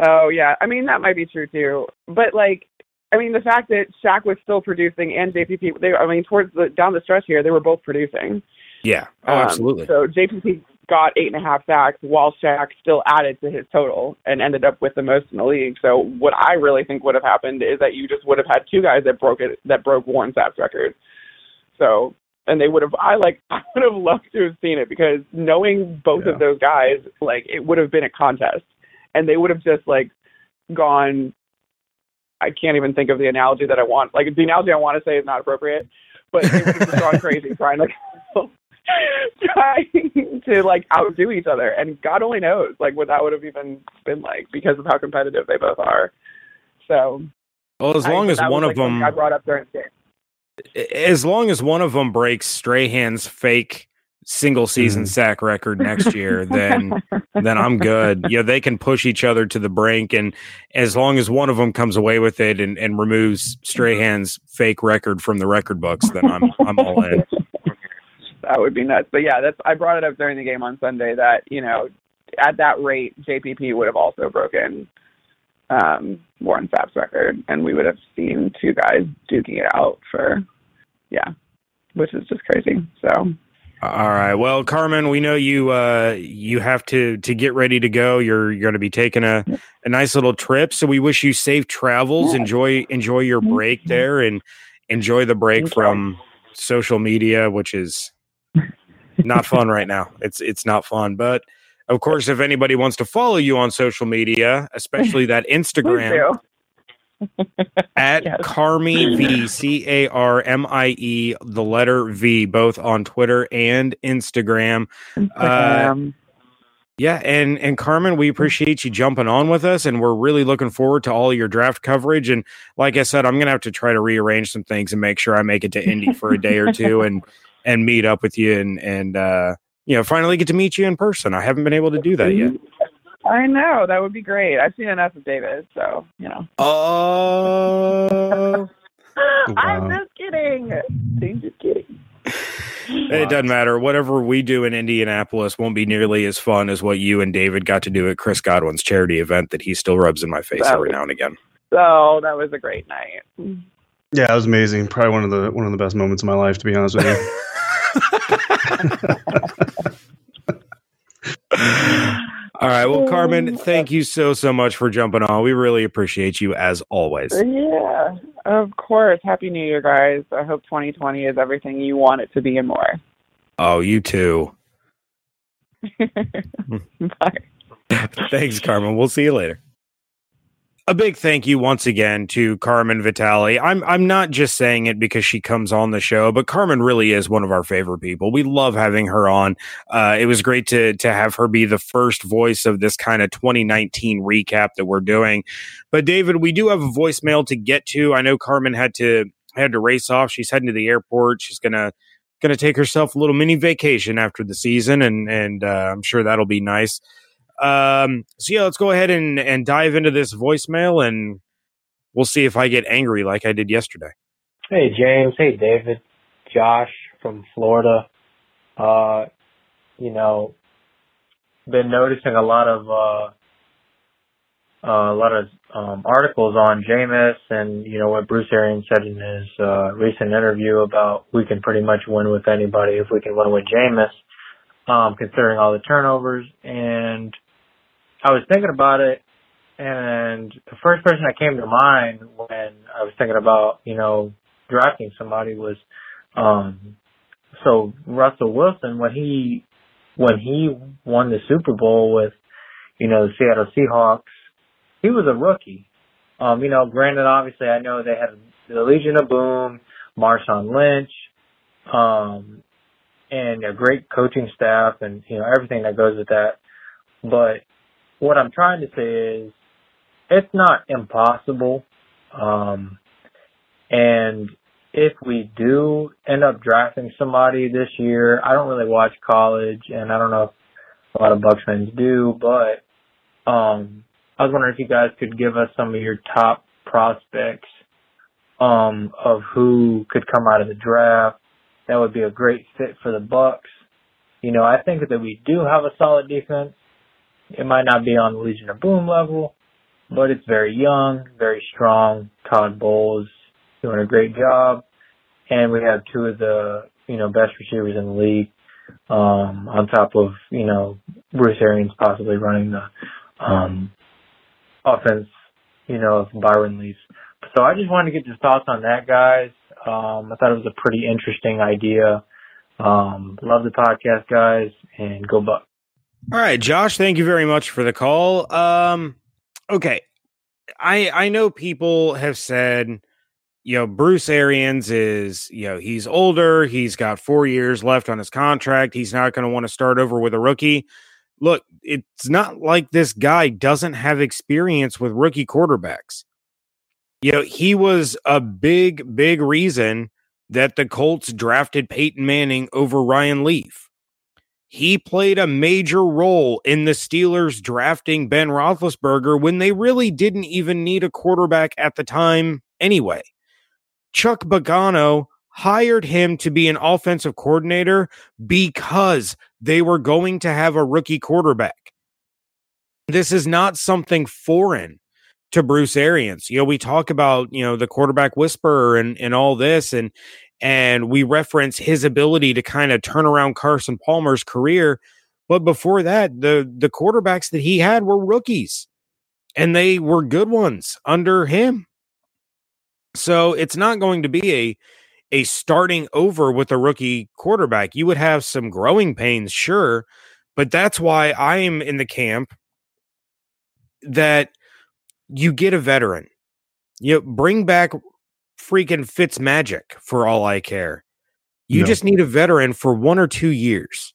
[SPEAKER 4] Oh yeah, I mean that might be true too. But like, I mean the fact that Shaq was still producing and JPP, they, I mean towards the down the stretch here, they were both producing.
[SPEAKER 1] Yeah, oh,
[SPEAKER 4] Um,
[SPEAKER 1] absolutely.
[SPEAKER 4] So JPP got eight and a half sacks while Shaq still added to his total and ended up with the most in the league. So what I really think would have happened is that you just would have had two guys that broke it that broke Warren Sapp's record. So and they would have I like I would have loved to have seen it because knowing both
[SPEAKER 5] Yeah.
[SPEAKER 4] of those guys, like it would have been a contest. And they would have just like gone I can't even think of the analogy that I want. Like the analogy I want to say is not appropriate, but they would have just gone crazy trying to trying to like outdo each other. And God only knows like what that would have even been like because of how competitive they both are. So
[SPEAKER 1] Well, as
[SPEAKER 4] I-
[SPEAKER 1] long as
[SPEAKER 4] that was,
[SPEAKER 1] one of
[SPEAKER 4] like,
[SPEAKER 1] them,
[SPEAKER 4] I brought up during the game.
[SPEAKER 1] as long as one of them breaks Strahan's fake single season
[SPEAKER 5] Mhm.
[SPEAKER 1] sack record next year, then then I'm good. Yeah, they can push each other to the brink, and as long as one of them comes away with it and, and removes Strahan's fake record from the record books, then I'm I'm all in.
[SPEAKER 4] that would be nuts. But yeah, that's I brought it up during the game on Sunday that you know at that rate JPP would have also broken um, Warren Sapp's record, and we would have seen two guys duking it out for yeah, which is just crazy. So
[SPEAKER 1] All right. Well, Carmen, we know you uh you have to to get ready to go. You're you're going to be taking a a nice little trip, so we wish you safe travels. Enjoy enjoy your break there and enjoy the break
[SPEAKER 4] Thank you.
[SPEAKER 1] from social media, which is not fun right now. It's it's not fun, but of course, if anybody wants to follow you on social media, especially that Instagram. at
[SPEAKER 4] Yes.
[SPEAKER 1] Carmi V C A R M I E the letter V both on Twitter and Instagram. Uh,
[SPEAKER 4] Um,
[SPEAKER 1] Yeah, and and Carmen, we appreciate you jumping on with us, and we're really looking forward to all your draft coverage. And like I said, I'm gonna have to try to rearrange some things and make sure I make it to Indy for a day or two and and meet up with you and and uh, you know finally get to meet you in person. I haven't been able to do that yet.
[SPEAKER 4] I know that would be great. I've seen enough of David, so you know.
[SPEAKER 1] Oh,
[SPEAKER 4] I'm
[SPEAKER 5] Wow.
[SPEAKER 4] just kidding. I'm just kidding.
[SPEAKER 1] it doesn't matter. Whatever we do in Indianapolis won't be nearly as fun as what you and David got to do at Chris Godwin's charity event that he still rubs in my face
[SPEAKER 4] That
[SPEAKER 1] every
[SPEAKER 4] was-
[SPEAKER 1] now and again.
[SPEAKER 4] So that was a great night.
[SPEAKER 5] Yeah, it was amazing. Probably one of the one of the best moments of my life, to be honest with you.
[SPEAKER 1] Right. Well, Carmen, thank you so, so much for jumping on. We really appreciate you as always.
[SPEAKER 4] Yeah, of course. Happy New Year, guys. I hope 2020 is everything you want it to be and more.
[SPEAKER 1] Oh, you too.
[SPEAKER 4] Bye.
[SPEAKER 1] Thanks, Carmen. We'll see you later. A big thank you once again to Carmen Vitali. I'm I'm not just saying it because she comes on the show, but Carmen really is one of our favorite people. We love having her on. Uh, it was great to to have her be the first voice of this kind of 2019 recap that we're doing. But David, we do have a voicemail to get to. I know Carmen had to had to race off. She's heading to the airport. She's gonna gonna take herself a little mini vacation after the season, and and uh, I'm sure that'll be nice. Um, so yeah, let's go ahead and and dive into this voicemail, and we'll see if I get angry like I did yesterday.
[SPEAKER 6] Hey James, hey David, Josh from Florida. Uh, you know, been noticing a lot of uh, uh, a lot of um, articles on Jameis and you know what Bruce Arians said in his uh, recent interview about we can pretty much win with anybody if we can win with Jameis, um, considering all the turnovers. And I was thinking about it, and the first person that came to mind when I was thinking about you know drafting somebody was um, so Russell Wilson when he when he won the Super Bowl with you know the Seattle Seahawks he was a rookie. Um, you know, granted, obviously, I know they had the Legion of Boom, Marshawn Lynch, um, and a great coaching staff, and you know everything that goes with that. But what I'm trying to say is, it's not impossible. Um, and if we do end up drafting somebody this year, I don't really watch college, and I don't know if a lot of Bucs fans do, but um, I was wondering if you guys could give us some of your top prospects um, of who could come out of the draft. That would be a great fit for the Bucs. You know, I think that we do have a solid defense. It might not be on Legion of Boom level, but it's very young, very strong. Todd Bowles doing a great job, and we have two of the you know best receivers in the league. Um, on top of you know Bruce Arians possibly running the um, offense, you know, if Byron leaves. So I just wanted to get your thoughts on that, guys. Um, I thought it was a pretty interesting idea. Um, love the podcast, guys, and go Buck.
[SPEAKER 1] All right, Josh, thank you very much for the call. Um, okay, I I know people have said, you know, Bruce Arians is, you know, he's older, he's got four years left on his contract, he's not going to want to start over with a rookie look, it's not like this guy doesn't have experience with rookie quarterbacks. You know, he was a big, big reason that the Colts drafted Peyton Manning over Ryan Leaf. He played a major role in the Steelers drafting Ben Roethlisberger when they really didn't even need a quarterback at the time anyway. Chuck Pagano hired him to be an offensive coordinator because they were going to have a rookie quarterback. This is not something foreign to Bruce Arians. You know, we talk about, you know, the quarterback whisperer and, and all this and and we reference his ability to kind of turn around Carson Palmer's career. But before that, the the quarterbacks that he had were rookies. And they were good ones under him. So it's not going to be a a starting over with a rookie quarterback. You would have some growing pains, sure, but that's why I'm in the camp that you get a veteran. You bring back freaking Fitz Magic for all I care. You no. just need a veteran for one or two years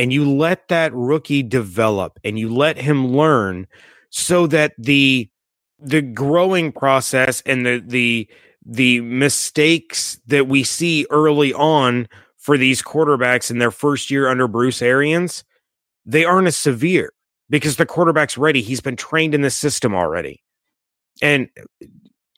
[SPEAKER 1] and you let that rookie develop and you let him learn so that the the growing process and the the the mistakes that we see early on for these quarterbacks in their first year under Bruce Arians, they aren't as severe because the quarterback's ready. He's been trained in the system already. And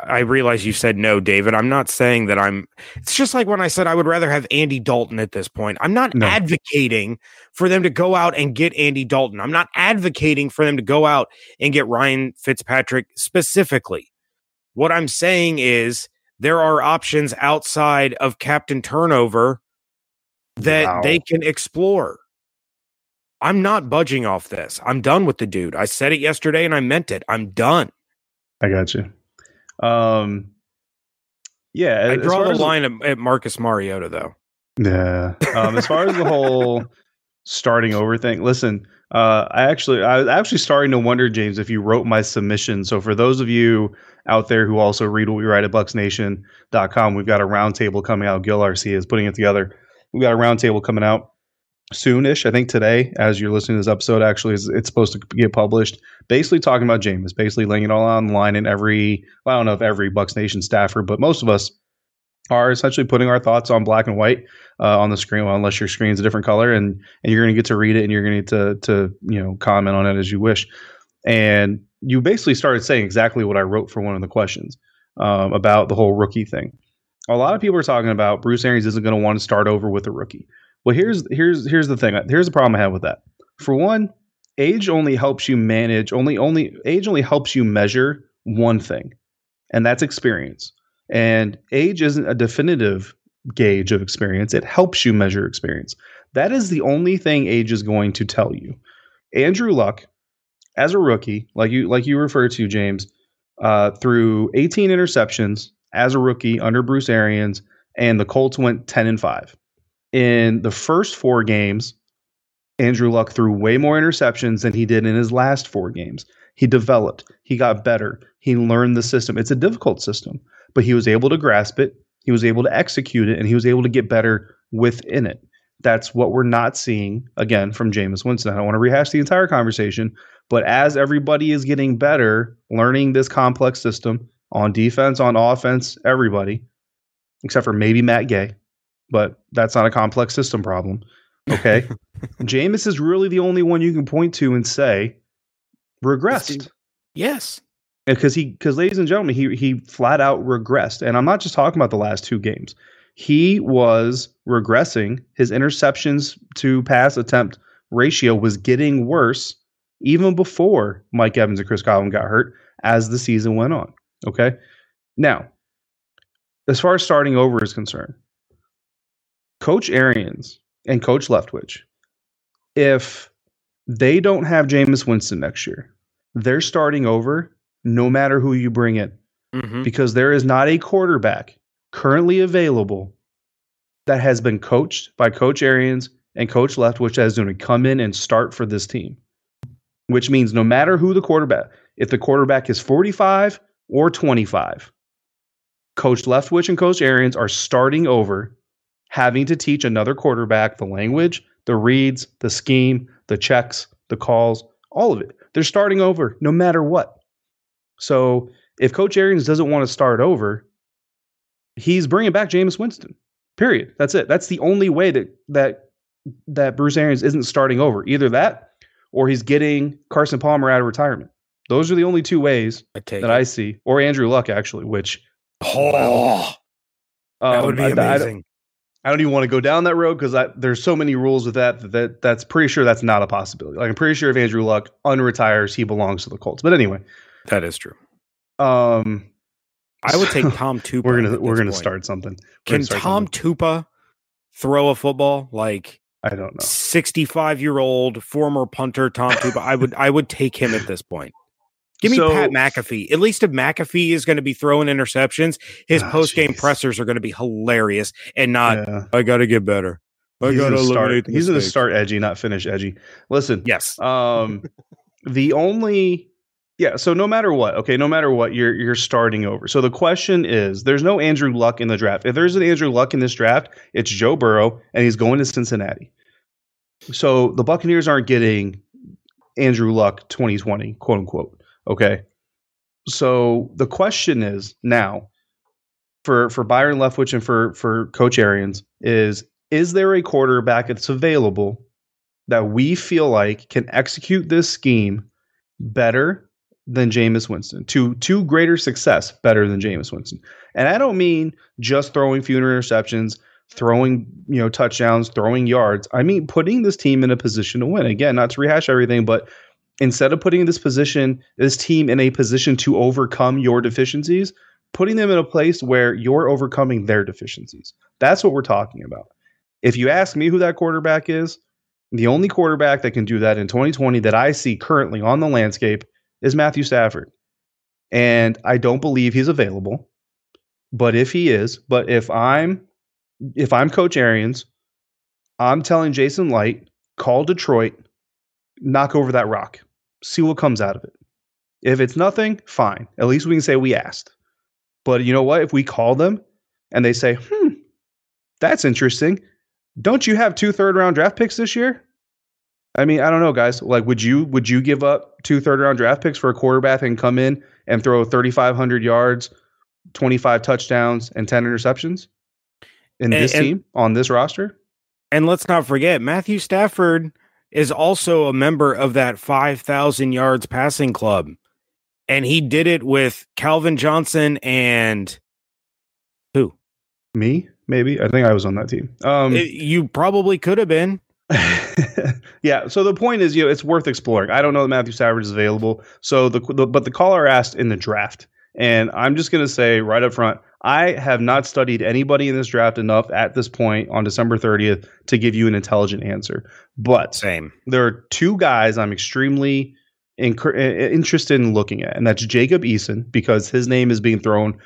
[SPEAKER 1] I realize you said no, David. I'm not saying that I'm. It's just like when I said I would rather have Andy Dalton at this point. I'm not no. advocating for them to go out and get Andy Dalton. I'm not advocating for them to go out and get Ryan Fitzpatrick specifically. What I'm saying is there are options outside of Captain Turnover that wow. they can explore. I'm not budging off this. I'm done with the dude. I said it yesterday and I meant it. I'm done.
[SPEAKER 5] I got you. Um, yeah,
[SPEAKER 1] I draw the line at, at Marcus Mariota, though.
[SPEAKER 5] Yeah. Um, as far as the whole starting over thing, listen, uh, I actually, I was actually starting to wonder, James, if you wrote my submission. So for those of you out there who also read what we write at bucsnation.com, we've got a roundtable coming out. Gil Arcia is putting it together. We've got a roundtable coming out soonish. I think today, as you're listening to this episode, actually, is it's supposed to get published. Basically talking about Jameis, basically laying it all online and every, well, I don't know if every Bucs Nation staffer, but most of us are essentially putting our thoughts on black and white uh, on the screen, well, unless your screen's a different color, and and you're going to get to read it and you're going to to you know comment on it as you wish. And you basically started saying exactly what I wrote for one of the questions um, about the whole rookie thing. A lot of people are talking about Bruce Arians isn't going to want to start over with a rookie. Well, here's here's here's the thing. Here's the problem I have with that. For one, age only helps you manage. Only only age only helps you measure one thing, and that's experience. And age isn't a definitive gauge of experience. It helps you measure experience. That is the only thing age is going to tell you. Andrew Luck, as a rookie, like you like you refer to, James, uh, threw 18 interceptions as a rookie under Bruce Arians, and the Colts went 10 and 5. In the first four games, Andrew Luck threw way more interceptions than he did in his last four games. He developed, he got better, he learned the system. It's a difficult system, but he was able to grasp it, he was able to execute it, and he was able to get better within it. That's what we're not seeing again from Jameis Winston. I don't want to rehash the entire conversation, but as everybody is getting better, learning this complex system on defense, on offense, everybody, except for maybe Matt Gay, but that's not a complex system problem. Okay. Jameis is really the only one you can point to and say regressed.
[SPEAKER 1] Yes.
[SPEAKER 5] Because he because ladies and gentlemen, he he flat out regressed. And I'm not just talking about the last two games. He was regressing. His interceptions to pass attempt ratio was getting worse even before Mike Evans and Chris Godwin got hurt as the season went on. Okay. Now, as far as starting over is concerned, Coach Arians and Coach Leftwich, if they don't have Jameis Winston next year, they're starting over no matter who you bring in
[SPEAKER 1] Mhm.
[SPEAKER 5] because there is not a quarterback currently available that has been coached by Coach Arians and Coach Leftwich that is going to come in and start for this team. Which means no matter who the quarterback, if the quarterback is 45 or 25, Coach Leftwich and Coach Arians are starting over, having to teach another quarterback the language, the reads, the scheme, the checks, the calls, all of it. They're starting over no matter what. So if Coach Arians doesn't want to start over, he's bringing back Jameis Winston. Period. That's it. That's the only way that that that Bruce Arians isn't starting over. Either that, or he's getting Carson Palmer out of retirement. Those are the only two ways
[SPEAKER 1] I
[SPEAKER 5] that
[SPEAKER 1] it.
[SPEAKER 5] I see, or Andrew Luck actually, which
[SPEAKER 1] Oh, that
[SPEAKER 5] um,
[SPEAKER 1] would be amazing.
[SPEAKER 5] I don't even want to go down that road because there's so many rules with that, that that that's pretty sure that's not a possibility. Like I'm pretty sure if Andrew Luck unretires, he belongs to the Colts. But anyway,
[SPEAKER 1] that is true.
[SPEAKER 5] um,
[SPEAKER 1] I would take Tom Tupa.
[SPEAKER 5] we're gonna we're gonna
[SPEAKER 1] point.
[SPEAKER 5] start something. We're
[SPEAKER 1] Can
[SPEAKER 5] start
[SPEAKER 1] Tom
[SPEAKER 5] something.
[SPEAKER 1] Tupa throw a football like
[SPEAKER 5] I don't know.
[SPEAKER 1] 65 year old former punter Tom Tupa? I would I would take him at this point. Give me
[SPEAKER 5] So-
[SPEAKER 1] Pat McAfee. At least if McAfee is going to be throwing interceptions, his
[SPEAKER 5] Ah,
[SPEAKER 1] post game pressers are going to be hilarious and not.
[SPEAKER 5] Yeah.
[SPEAKER 1] I got to get better. I
[SPEAKER 5] He's
[SPEAKER 1] got to
[SPEAKER 5] start.
[SPEAKER 1] eliminate.
[SPEAKER 5] He's gonna start edgy, not finish edgy. Listen,
[SPEAKER 1] Yes.
[SPEAKER 5] um, the only yeah. So no matter what, okay, no matter what, you're you're starting over. So the question is, there's no Andrew Luck in the draft. If there's an Andrew Luck in this draft, it's Joe Burrow, and he's going to Cincinnati. So the Buccaneers aren't getting Andrew Luck 2020, quote unquote. Okay. So the question is now for for Byron Leftwich and for for Coach Arians is is there a quarterback that's available that we feel like can execute this scheme better than Jameis Winston to to greater success better than Jameis Winston. And I don't mean just throwing fewer interceptions, throwing, you know, touchdowns, throwing yards. I mean putting this team in a position to win. Again, not to rehash everything, but instead of putting this position, this team in a position to overcome your deficiencies, putting them in a place where you're overcoming their deficiencies. That's what we're talking about. If you ask me who that quarterback is, The only quarterback that can do that in 2020 that I see currently on the landscape is Matthew Stafford. And I don't believe he's available. But if he is, but if I'm if I'm Coach Arians, I'm telling Jason Licht, call Detroit, knock over that rock, see what comes out of it. If it's nothing, fine. At least we can say we asked. But you know what? If we call them and they say, hmm, that's interesting. Don't you have two third round draft picks this year? I mean, I don't know, guys. Like, would you would you give up two third round draft picks for a quarterback and come in and throw 3,500 yards, 25 touchdowns, and 10 interceptions in
[SPEAKER 1] And-
[SPEAKER 5] this
[SPEAKER 1] and-
[SPEAKER 5] team on this roster?
[SPEAKER 1] And let's not forget, Matthew Stafford is also a member of that 5,000 yards passing club. And he did it with Calvin Johnson and who?
[SPEAKER 5] Me, maybe. I think I was on that team. Um,
[SPEAKER 1] It- you probably could have been.
[SPEAKER 5] yeah. So the point is, you know, it's worth exploring. I don't know that Matthew Stafford is available. So the, the but the caller asked in the draft, and I'm just going to say right up front, I have not studied anybody in this draft enough at this point on December 30th to give you an intelligent answer. But
[SPEAKER 1] Same.
[SPEAKER 5] there are two guys I'm extremely incur- i- interested in looking at, and that's Jacob Eason because his name is being thrown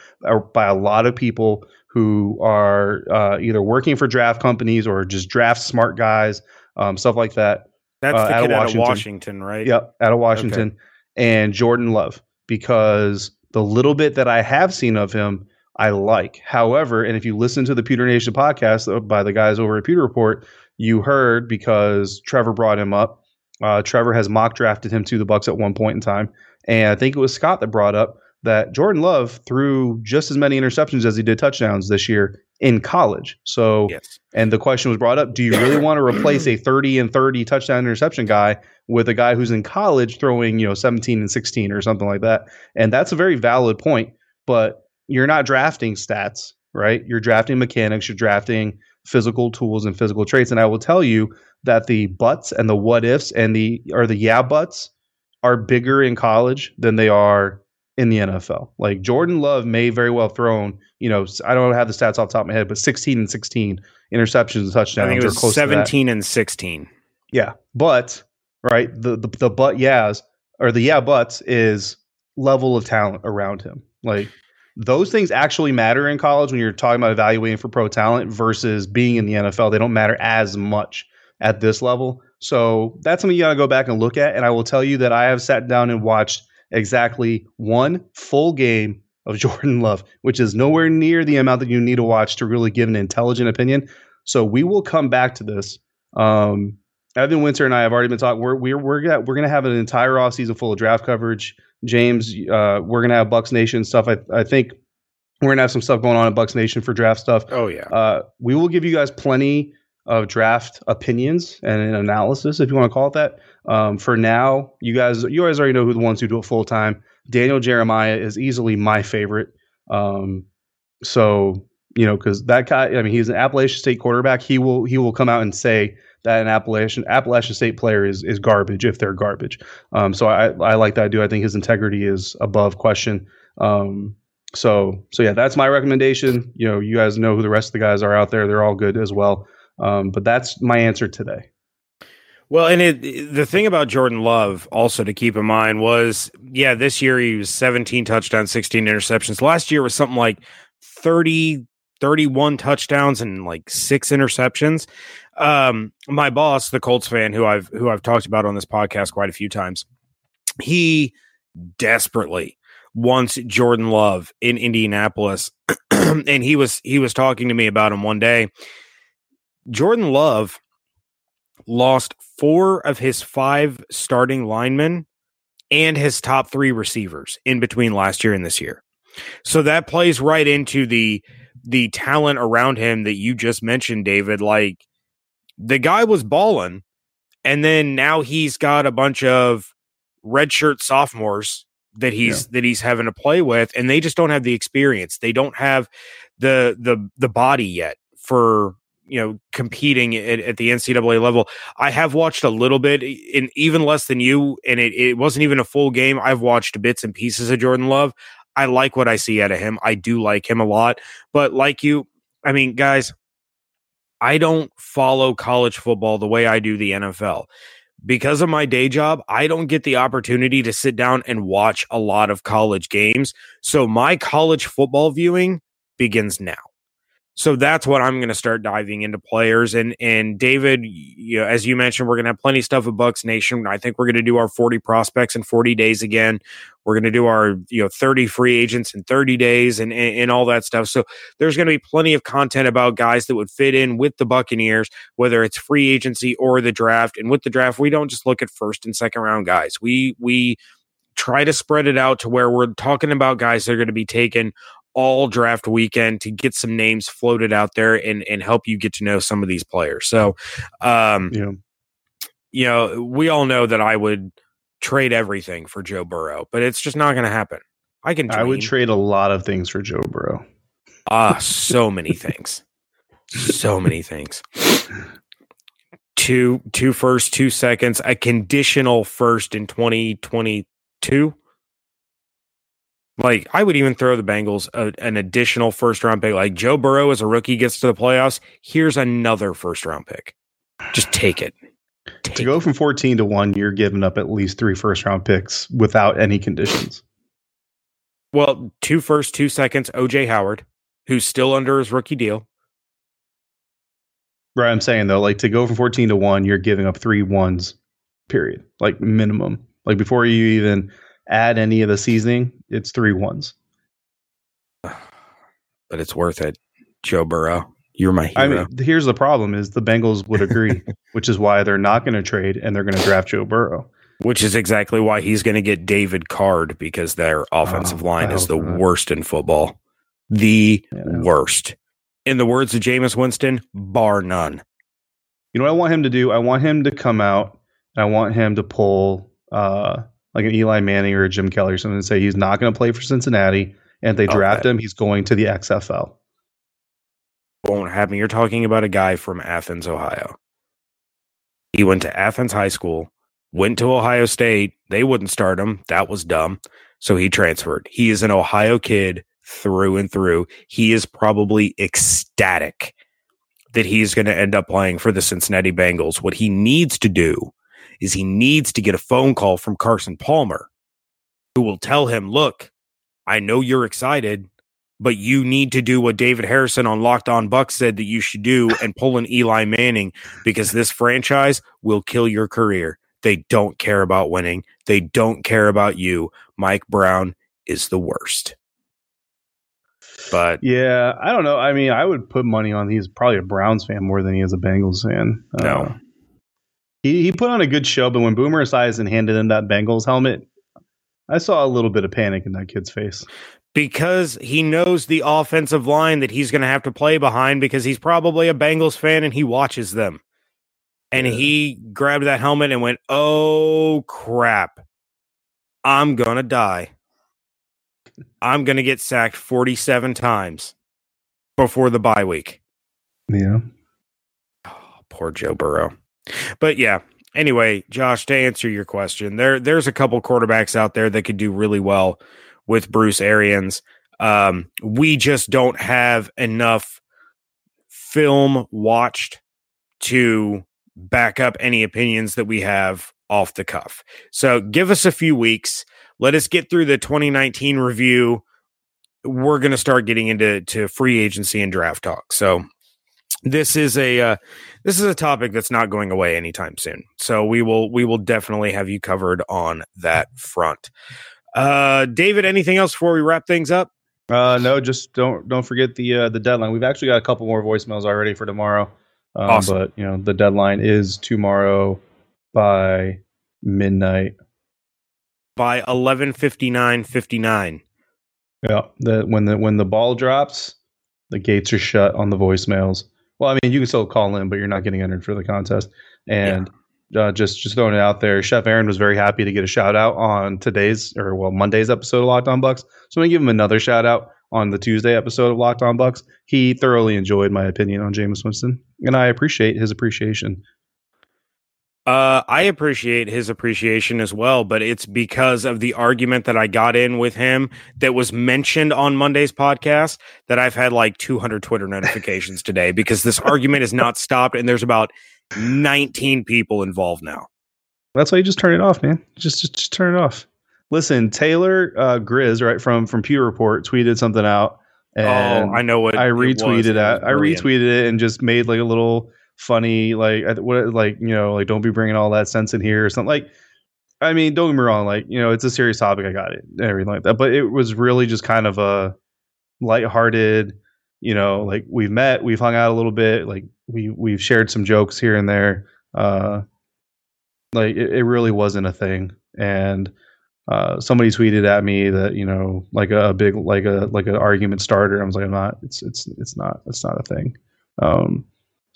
[SPEAKER 5] by a lot of people who are uh, either working for draft companies or just draft smart guys, um, stuff like that.
[SPEAKER 1] That's
[SPEAKER 5] Uh,
[SPEAKER 1] the
[SPEAKER 5] out of
[SPEAKER 1] out of
[SPEAKER 5] Washington.
[SPEAKER 1] Washington, right?
[SPEAKER 5] Yep, out of Washington, and Jordan Love because the little bit that I have seen of him, I like. However, and if you listen to the Pewter Nation podcast uh, by the guys over at Pewter Report, you heard because Trevor brought him up. Uh, Trevor has mock drafted him to the Bucs at one point in time, and I think it was Scott that brought up that Jordan Love threw just as many interceptions as he did touchdowns this year in college. So
[SPEAKER 1] Yes.
[SPEAKER 5] and the question was brought up do you really want to replace a 30 and 30 touchdown interception guy with a guy who's in college throwing, you know, 17 and 16 or something like that? And that's a very valid point, but you're not drafting stats, right? You're drafting mechanics, you're drafting physical tools and physical traits. And I will tell you that the buts and the what ifs and the or the yeah buts are bigger in college than they are in the NFL. Like Jordan Love may very well thrown, you know, I don't have the stats off the top of my head, but 16 and 16 interceptions and touchdowns
[SPEAKER 1] I think it was
[SPEAKER 5] close
[SPEAKER 1] 17 and 16.
[SPEAKER 5] Yeah, but right, the the, the but yeahs or the yeah buts is level of talent around him. Like those things actually matter in college when you're talking about evaluating for pro talent versus being in the NFL. They don't matter as much at this level. So that's something you got to go back and look at. And I will tell you that I have sat down and watched exactly one full game of Jordan Love, which is nowhere near the amount that you need to watch to really give an intelligent opinion. So we will come back to this. Um, Evan Winter and I have already been talking. We're we're we're gonna we're gonna have an entire offseason full of draft coverage. James, uh, we're gonna have Bucs Nation stuff. I I think we're gonna have some stuff going on at Bucs Nation for draft stuff.
[SPEAKER 1] Oh, yeah.
[SPEAKER 5] Uh, we will give you guys plenty of draft opinions and an analysis, if you want to call it that. Um, for now, you guys, you guys already know who the ones who do it full time. Daniel Jeremiah is easily my favorite. Um, so you know, because that guy, I mean, he's an Appalachian State quarterback. He will he will come out and say that an Appalachian Appalachian State player is is garbage if they're garbage. Um, so I I like that dude. I think his integrity is above question. Um, so so yeah, that's my recommendation. You know, you guys know who the rest of the guys are out there. They're all good as well. Um, but that's my answer today.
[SPEAKER 1] Well, and it, the thing about Jordan Love also to keep in mind was, yeah, this year he was 17 touchdowns, 16 interceptions. Last year was something like 30, 31 touchdowns and like six interceptions. Um, my boss, the Colts fan, who I've who I've talked about on this podcast quite a few times, he desperately wants Jordan Love in Indianapolis, and he was he was talking to me about him one day. Jordan Love lost four of his five starting linemen and his top three receivers in between last year and this year. So that plays right into the the talent around him that you just mentioned, David. Like the guy was balling, and then now he's got a bunch of redshirt sophomores that he's that he's having to play with, and they just don't have the experience. They don't have the the the body yet for you know competing at, at the NCAA level. I have watched a little bit, in even less than you, and it, it wasn't even a full game. I've watched bits and pieces of Jordan Love. I like what I see out of him. I do like him a lot, but like you, I mean, guys, I don't follow college football the way I do the NFL. Because of my day job, I don't get the opportunity to sit down and watch a lot of college games. So my college football viewing begins now. So that's what I'm going to start diving into players. And and David, you know, as you mentioned, we're going to have plenty of stuff at Bucs Nation. I think we're going to do our 40 prospects in 40 days again. We're going to do our you know 30 free agents in 30 days and, and and all that stuff. So there's going to be plenty of content about guys that would fit in with the Buccaneers, whether it's free agency or the draft. And with the draft, we don't just look at first and second round guys. We we try to spread it out to where we're talking about guys that are going to be taken all draft weekend to get some names floated out there and and help you get to know some of these players. So, um,
[SPEAKER 5] Yeah.
[SPEAKER 1] you know, we all know that I would trade everything for Joe Burrow, but it's just not going to happen. I can.
[SPEAKER 5] I would trade a lot of things for Joe Burrow.
[SPEAKER 1] Ah, so many things. So many things. Two two first, two seconds, a conditional first in 2022. Like I would even throw the Bengals a, an additional first round pick. Like Joe Burrow as a rookie gets to the playoffs, here's another first round pick. Just take it. Take
[SPEAKER 5] To go from 14 to 1, you're giving up at least three first round picks without any conditions.
[SPEAKER 1] Well, two first, two seconds. OJ Howard, who's still under his rookie deal.
[SPEAKER 5] Right. I'm saying, though, like to go from 14 to 1, you're giving up three ones, period. Like minimum. Like before you even add any of the seasoning, it's three ones.
[SPEAKER 1] But it's worth it. Joe Burrow, you're my hero.
[SPEAKER 5] I mean, here's the problem is the Bengals would agree, which is why they're not going to trade and they're going to draft Joe Burrow.
[SPEAKER 1] Which is exactly why he's going to get David Carr'd because their offensive
[SPEAKER 5] Oh,
[SPEAKER 1] line is the
[SPEAKER 5] not.
[SPEAKER 1] worst in football. The
[SPEAKER 5] Yeah.
[SPEAKER 1] worst. In the words of Jameis Winston, bar none.
[SPEAKER 5] You know what I want him to do? I want him to come out and I want him to pull uh, like an Eli Manning or a Jim Kelly or something and say he's not going to play for Cincinnati. And if they draft
[SPEAKER 1] that-
[SPEAKER 5] him, he's going to the XFL.
[SPEAKER 1] Won't happen. You're talking about a guy from Athens, Ohio. He went to Athens High School, went to Ohio State. They wouldn't start him. That was dumb. So he transferred. He is an Ohio kid through and through. He is probably ecstatic that he's going to end up playing for the Cincinnati Bengals. What he needs to do is he needs to get a phone call from Carson Palmer, who will tell him, look, I know you're excited, but you need to do what David Harrison on Locked On Bucs said that you should do and pull an Eli Manning because this franchise will kill your career. They don't care about winning. They don't care about you. Mike Brown is the worst. But
[SPEAKER 5] Yeah, I don't know. I mean, I would put money on he's probably a Browns fan more than he is a Bengals fan.
[SPEAKER 1] No.
[SPEAKER 5] Uh, he, he put on a good show, but when Boomer Esiason handed him that Bengals helmet, I saw a little bit of panic in that kid's face.
[SPEAKER 1] because he knows the offensive line that he's going to have to play behind because he's probably a Bengals fan and he watches them. And he grabbed that helmet and went, "Oh crap. I'm going to die. I'm going to get sacked 47 times before the bye week."
[SPEAKER 5] Yeah.
[SPEAKER 1] Oh, Poor Joe Burrow. But yeah, anyway, Josh, to answer your question, there there's a couple quarterbacks out there that could do really well with Bruce Arians. Um, we just don't have enough film watched to back up any opinions that we have off the cuff. So give us a few weeks. Let us get through the 2019 review. We're going to start getting into to free agency and draft talk. So this is a uh, this is a topic that's not going away anytime soon. So we will we will definitely have you covered on that front. Uh, David, anything else before we wrap things up?
[SPEAKER 5] Uh, no, just don't don't forget the uh, the deadline. We've actually got a couple more voicemails already for tomorrow. Um,
[SPEAKER 1] Awesome.
[SPEAKER 5] But you know the deadline is tomorrow by midnight.
[SPEAKER 1] By eleven fifty nine fifty nine.
[SPEAKER 5] Yeah, the when the when the ball drops, the gates are shut on the voicemails. Well, I mean, you can still call in, but you're not getting entered for the contest. And uh, just just throwing it out there, Chef Aaron was very happy to get a shout out on today's or well Monday's episode of Locked On Bucs. So I'm gonna give him another shout out on the Tuesday episode of Locked On Bucs. He thoroughly enjoyed my opinion on Jameis Winston, and I appreciate his appreciation.
[SPEAKER 1] Uh, I appreciate his appreciation as well, but it's because of the argument that I got in with him that was mentioned on Monday's podcast that I've had like 200 Twitter notifications today because this argument is not stopped and there's about 19 people involved now.
[SPEAKER 5] That's why you just turn it off, man. Just just, just turn it off. Listen, Taylor uh, Grizz, right from from Pew Report, tweeted something out, and
[SPEAKER 1] oh, I know what
[SPEAKER 5] I retweeted
[SPEAKER 1] It
[SPEAKER 5] it. I retweeted it and just made like a little funny, like what, like you know, like don't be bringing all that sense in here or something. Like, I mean, don't get me wrong, like you know, it's a serious topic. I got it, everything like that. But it was really just kind of a lighthearted. You know, like we've met, we've hung out a little bit, like we we've shared some jokes here and there. Uh, like it, it really wasn't a thing, and uh, somebody tweeted at me that you know like a, big like a like an argument starter. I was like, I'm not. It's it's it's not. It's not a thing. Um,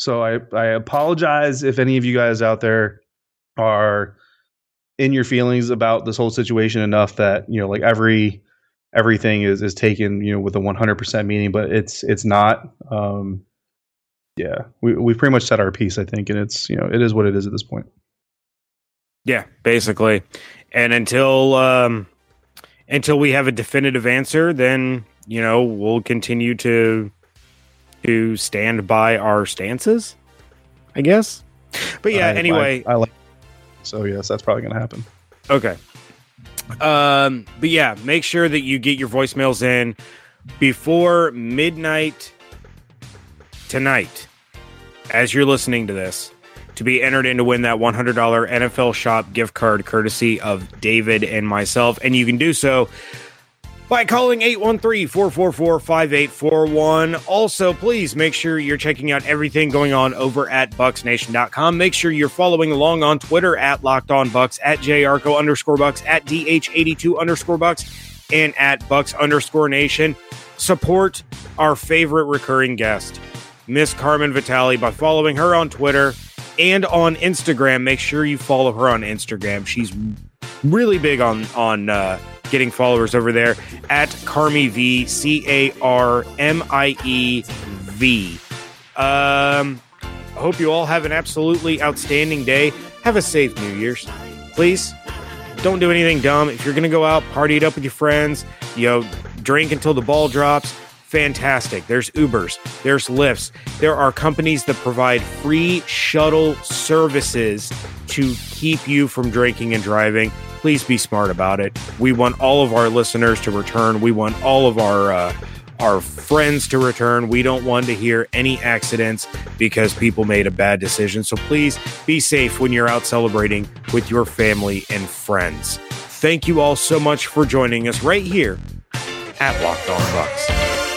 [SPEAKER 5] so I I apologize if any of you guys out there are in your feelings about this whole situation enough that you know like every everything is is taken you know with a 100% meaning, but it's it's not. Um, yeah, we we pretty much said our piece, I think, and it's you know it is what it is at this point.
[SPEAKER 1] Yeah, basically. And until um until we have a definitive answer, then you know we'll continue to to stand by our stances. I guess. But yeah,
[SPEAKER 5] I-
[SPEAKER 1] anyway,
[SPEAKER 5] I, I like. So yes, that's probably gonna happen.
[SPEAKER 1] Okay. Um, but yeah, make sure that you get your voicemails in before midnight tonight as you're listening to this to be entered in to win that $100 NFL shop gift card courtesy of David and myself. And you can do so by calling 813-444-5841. Also, please make sure you're checking out everything going on over at bucsnation.com. Make sure you're following along on Twitter at Locked On Bucs, at jarco underscore bucks, at DH82 underscore bucks, and at Bucs underscore nation. Support our favorite recurring guest, Miss Carmen Vitali, by following her on Twitter and on Instagram. Make sure you follow her on Instagram. She's really big on on uh, getting followers over there at Carmi V C A R M I E V. Um, I hope you all have an absolutely outstanding day. Have a safe New Year's, please. Don't do anything dumb. If you're gonna go out, party it up with your friends. You know, drink until the ball drops. Fantastic. There's Ubers, there's Lyfts. There are companies that provide free shuttle services to keep you from drinking and driving. Please be smart about it. We want all of our listeners to return. We want all of our uh, our friends to return. We don't want to hear any accidents because people made a bad decision. So please be safe when you're out celebrating with your family and friends. Thank you all so much for joining us right here at Locked On Bucs.